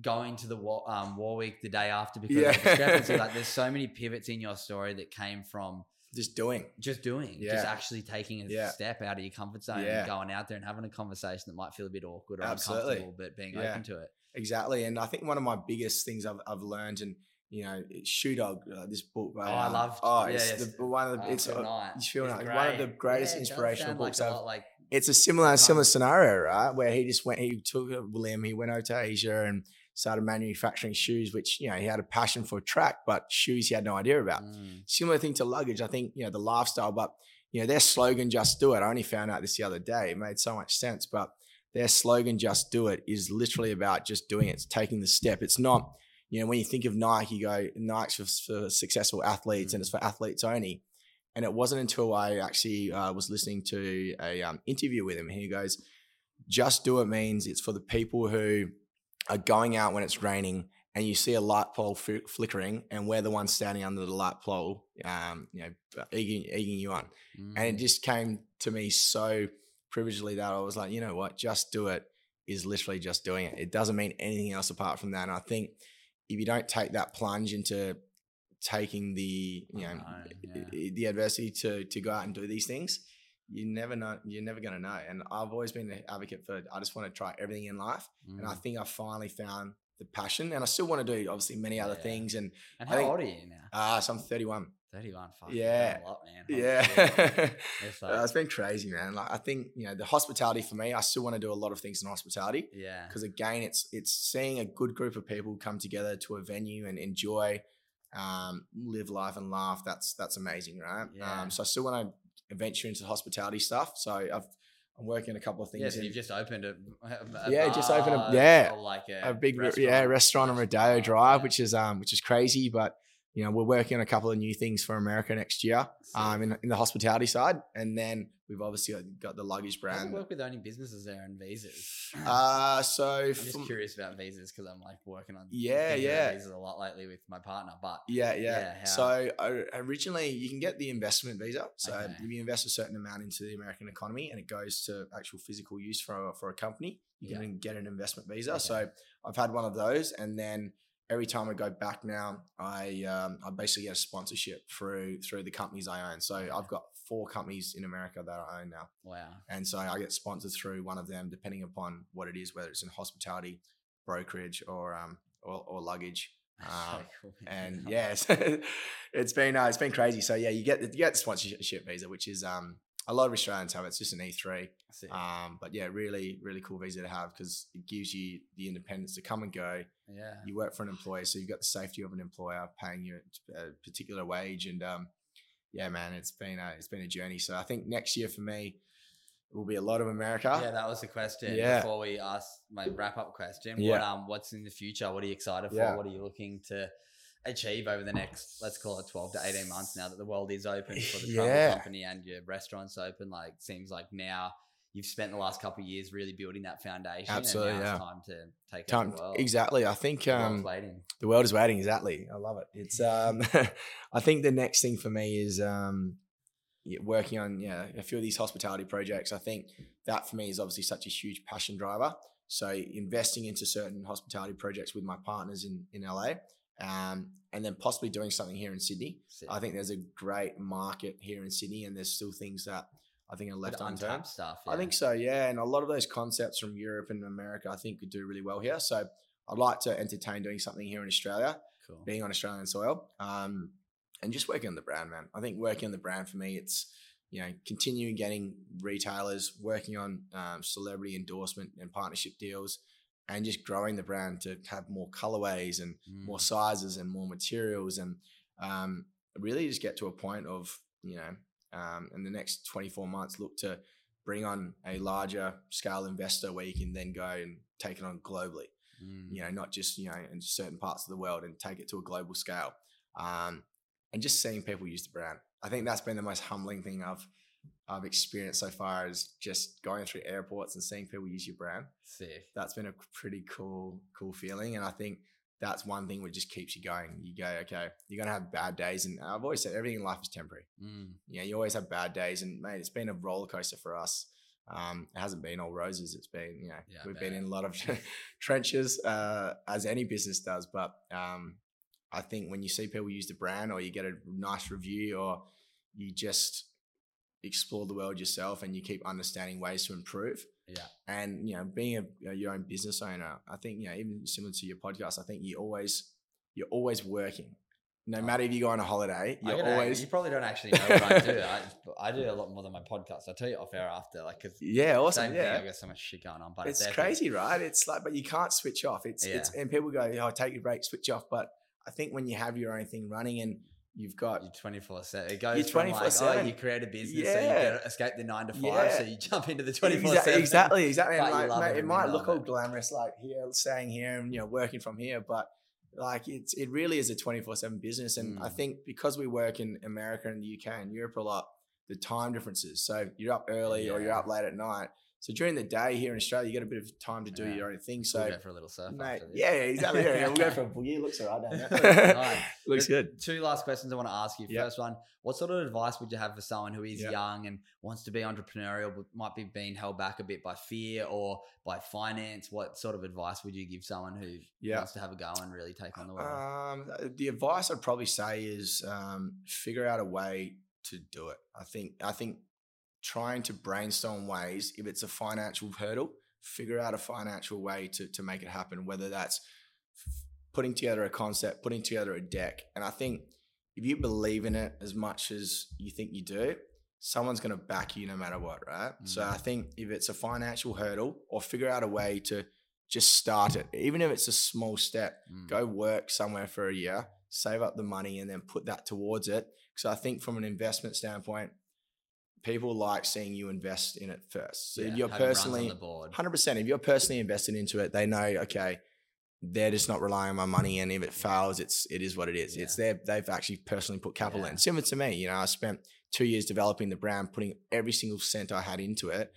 going to the war, um, war week the day after because Yeah. of discrepancy. like, there's so many pivots in your story that came from Just doing. just doing, just actually taking a Yeah. step out of your comfort zone Yeah. and going out there and having a conversation that might feel a bit awkward or Absolutely. uncomfortable, but being Yeah. open to it. Exactly. And I think one of my biggest things I've, I've learned and you know, Shoe Dog, uh, this book. By, Oh, I um, loved- Oh, it's yes. the, one of the. Uh, it's Phil Knight. it's Phil It's Knight, one of the greatest Yeah, inspirational like books a I've lot like it's a similar similar scenario, right? Where he just went, he took uh, William, he went over to Asia and started manufacturing shoes, which you know he had a passion for track, but shoes he had no idea about. Mm. Similar thing to luggage, I think you know the lifestyle, but you know their slogan "Just Do It." I only found out this the other day. It made so much sense, but their slogan "Just Do It" is literally about just doing it, it's taking the step. It's not. You know, when you think of Nike, you go Nike's for, for successful athletes, and it's for athletes only. And it wasn't until I actually uh, was listening to a um, interview with him. He goes, "Just do it" means it's for the people who are going out when it's raining, and you see a light pole f- flickering, and we're the ones standing under the light pole, um, you know, egging, egging you on. And it Mm. just came to me so privilegedly that I was like, you know what, just do it is literally just doing it. It doesn't mean anything else apart from that. And I think if you don't take that plunge into taking the you know Unknown, yeah. the adversity to to go out and do these things, you never know. You're never going to know. And I've always been an advocate for. I just want to try everything in life, and I Mm. think I finally found the passion. And I still want to do obviously many other Yeah. things. And And how think- old are you now? uh, so I'm 31. 31. Fuck, Yeah. A lot, man. Yeah. It's like- it's been crazy, man. Like I think you know the hospitality for me. I still want to do a lot of things in hospitality yeah. because again, it's it's seeing a good group of people come together to a venue and enjoy, um, live life and laugh. That's that's amazing, right? Yeah. Um, so I still want to venture into hospitality stuff. So I've I'm working on a couple of things. Yeah, so you've just opened a, a Yeah, just opened a- yeah, like a, a big restaurant. yeah restaurant on Rodeo Drive, yeah. which is um which is crazy, but. You know, we're working on a couple of new things for America next year, um, in, in the hospitality side, and then we've obviously got, the luggage How brand. work with owning businesses there and visas? Uh, so I'm just from- curious about visas because I'm like working on Yeah, yeah. visas a lot lately with my partner. But Yeah, yeah. Yeah, how- so uh, originally, you can get the investment visa. So Okay. if you invest a certain amount into the American economy and it goes to actual physical use for a, for a company, you Yeah. can get an investment visa. Okay. So I've had one of those, and then every time I go back now, I um, I basically get a sponsorship through through the companies I own. So I've got four companies in America that I own now, wow, and so I get sponsored through one of them, depending upon what it is, whether it's in hospitality, brokerage, or um or, or luggage. Um, so cool, and yes, it's been uh, it's been crazy. So yeah, you get the, you get the sponsorship visa, which is um a lot of Australians have. it. It's just an E three. Um, but yeah, really really cool visa to have because it gives you the independence to come and go. Yeah, You work for an employer, so you've got the safety of an employer paying you a particular wage, and um, yeah, man, it's been a, it's been a journey. So I think next year for me it will be a lot of America. yeah. That was the question. Yeah. Before we ask my wrap up question, what Yeah. um, what's in the future? What are you excited for? Yeah. What are you looking to achieve over the next, let's call it twelve to eighteen months? Now that the world is open for the travel company and your restaurants open, like seems like now. You've spent the last couple of years really building that foundation. Absolutely, and now yeah. it's time to take Time, over the world. exactly. I think The um. The world is waiting. Exactly. I love it. It's um, I think the next thing for me is um, working on yeah a few of these hospitality projects. I think that for me is obviously such a huge passion driver. So investing into certain hospitality projects with my partners in in LA, um, and then possibly doing something here in Sydney. Sick. I think there's a great market here in Sydney, and there's still things that I think are With left unturned. untapped stuff. I think so, yeah. And a lot of those concepts from Europe and America, I think, could do really well here. So I'd like to entertain doing something here in Australia, cool. being on Australian soil, um, and just working on the brand, man. I think working on the brand for me, it's you know continuing getting retailers, working on um, celebrity endorsement and partnership deals, and just growing the brand to have more colorways and Mm. more sizes and more materials and um, really just get to a point of you know um, in the next 24 months look to bring on a larger scale investor where you can then go and take it on globally. Mm. You know, not just you know in certain parts of the world and take it to a global scale. Um, and just seeing people use the brand, I think that's been the most humbling thing I've I've experienced so far is just going through airports and seeing people use your brand. Sick. That's been a pretty cool cool feeling, and I think that's one thing which just keeps you going. You go, okay, you're gonna have bad days, and I've always said everything in life is temporary. Mm. You know, you always have bad days, and mate, it's been a roller coaster for us. Um, it hasn't been all roses. It's been, you know, Yeah, we've been in a lot of trenches, uh, as any business does. But um, I think when you see people use the brand, or you get a nice review, or you just explore the world yourself, and you keep understanding ways to improve, Yeah. and you know being a, a- your own business owner i think you know even similar to your podcast i think you always you're always working no Oh. matter if you go on a holiday you're always You probably don't actually know what I do. I, I do a lot more than my podcast. I'll tell you off air after, like, cause yeah awesome same yeah thing. I got so much shit going on, but it's crazy right it's like but you can't switch off it's it's and people go oh take your break switch off but i think when you have your own thing running and you've got You're 24 7. It goes You're from like, oh, you create a business so you Yeah. get escape the nine to five, Yeah. so you jump into the 24 Exa- 7. Exactly, exactly. Like, mate, it it might look all it. glamorous, like here, staying here and you know working from here, but like it's it really is a twenty four seven business. And I Mm. think because we work in America and the UK and Europe a lot, the time differences. So you're up early or you're up late at night. So during the day here in Australia, you get a bit of time to do Yeah. your own thing. So go for a little surf. mate, yeah, yeah, exactly. Yeah, we'll go for a boogie. Looks alright down Looks there. nice. Looks good. Two last questions I want to ask you. Yep. First one, what sort of advice would you have for someone who is Yep. young and wants to be entrepreneurial, but might be being held back a bit by fear or by finance? What sort of advice would you give someone who Yeah. wants to have a go and really take on the world? Um, the advice I'd probably say is um, figure out a way to do it. I think I think trying to brainstorm ways if it's a financial hurdle, figure out a financial way to to make it happen. Whether that's putting together a concept, putting together a deck, and I think if you believe in it as much as you think you do, someone's going to back you no matter what, right? So Mm. I think if it's a financial hurdle, or figure out a way to just start it, even if it's a small step Mm. go work somewhere for a year, save up the money, and then put that towards it. Because I think from an investment standpoint, people like seeing you invest in it first. So Yeah, if you're having runs on personally, hundred percent, if you're personally invested into it, they know okay, they're just not relying on my money, and if it fails, it's it is what it is. It's their they've actually personally put capital Yeah. in. Similar to me, you know, I spent two years developing the brand, putting every single cent I had into it,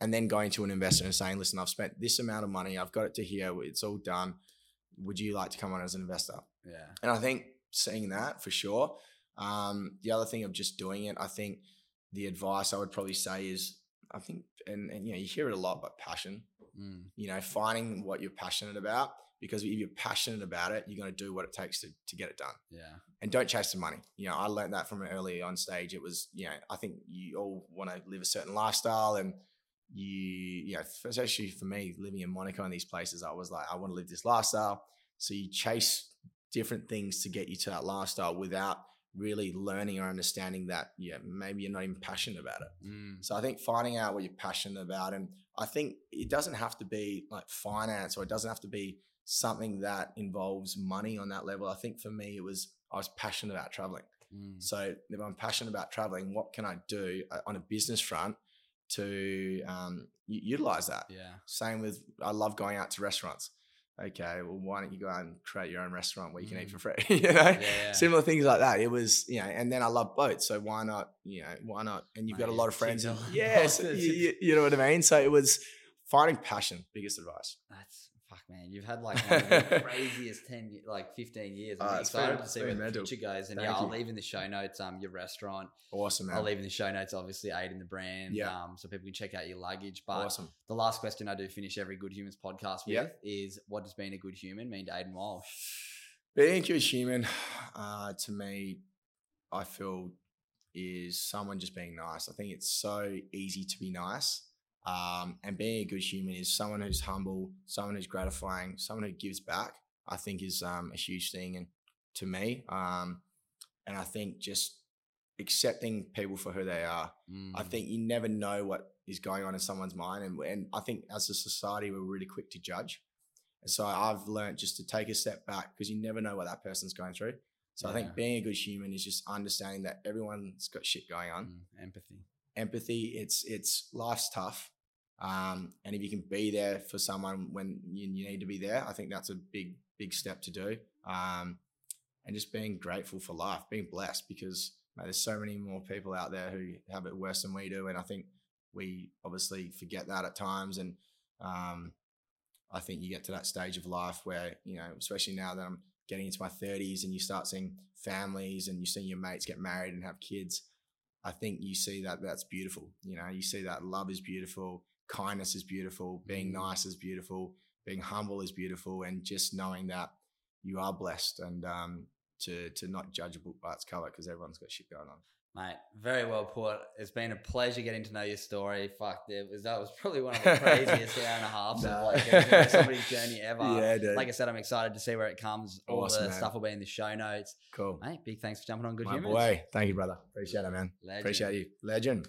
and then going to an investor and saying, listen, I've spent this amount of money, I've got it to here, it's all done. Would you like to come on as an investor? Yeah. And I think seeing that for sure. Um, the other thing of just doing it, I think the advice I would probably say is, I think, and, and you know, you hear it a lot, but passion. Mm. You know, finding what you're passionate about, because if you're passionate about it, you're going to do what it takes to to get it done. Yeah. And don't chase the money. You know, I learned that from an early on stage. It was, you know, I think you all want to live a certain lifestyle and you, you know, especially for me living in Monaco and these places, I was like, I want to live this lifestyle. So you chase different things to get you to that lifestyle without really learning or understanding that, yeah, maybe you're not even passionate about it. Mm. So I think finding out what you're passionate about, and I think it doesn't have to be like finance or it doesn't have to be something that involves money on that level. I think for me, it was I was passionate about traveling. Mm. So if I'm passionate about traveling, what can I do uh, on a business front to um, utilize that? Yeah. Same with I love going out to restaurants. Okay, well, why don't you go out and create your own restaurant where you can eat Mm. for free? you know, Yeah. yeah. similar things like that. It was, you know, and then I love boats, so why not? You know, why not? And you've got a lot of friends. And, yes, you- you know what I mean. So it was finding passion. Biggest advice. That's fuck, man. You've had like one of the craziest ten, like fifteen years. I'm it's excited been- to see where the mental. future goes. And Thank yeah, I'll you. leave in the show notes um your restaurant. Awesome, man. I'll leave in the show notes, obviously, Aiden the brand. Yeah. Um, so people can check out your luggage. But awesome. the last question I do finish every Good Humans podcast with Yeah. is, what does being a good human mean to Aiden Walsh? Being a good human, uh, to me, I feel is someone just being nice. I think it's so easy to be nice. Um, and being a good human is someone who's humble, someone who's gratifying, someone who gives back. I think is um, a huge thing, and to me, um, and I think just accepting people for who they are. I Mm. think you never know what is going on in someone's mind, and and I think as a society we're really quick to judge. And so I've learned just to take a step back because you never know what that person's going through. So I think being a good human is just understanding that everyone's got shit going on, Mm, empathy. empathy. It's it's life's tough, um, and if you can be there for someone when you, you, need to be there, I think that's a big big step to do. Um, and just being grateful for life, being blessed because mate, there's so many more people out there who have it worse than we do, and I think we obviously forget that at times. And um, I think you get to that stage of life where you know, especially now that I'm getting into my 30s, and you start seeing families and you see your mates get married and have kids. I think you see that that's beautiful. You know, you see that love is beautiful, kindness is beautiful, being mm. nice is beautiful, being humble is beautiful, and just knowing that you are blessed and um, to to not judge a book by its cover because everyone's got shit going on. Mate, very well put. It's been a pleasure getting to know your story. Fuck, it was that was probably one of the craziest hour and a half no. of like somebody's journey ever. Yeah, dude. Like I said, I'm excited to see where it comes. All awesome, the man. stuff will be in the show notes. Cool, mate. Big thanks for jumping on Good My Humans. boy, thank you, brother. Appreciate it, man. Legend. Appreciate you, legend.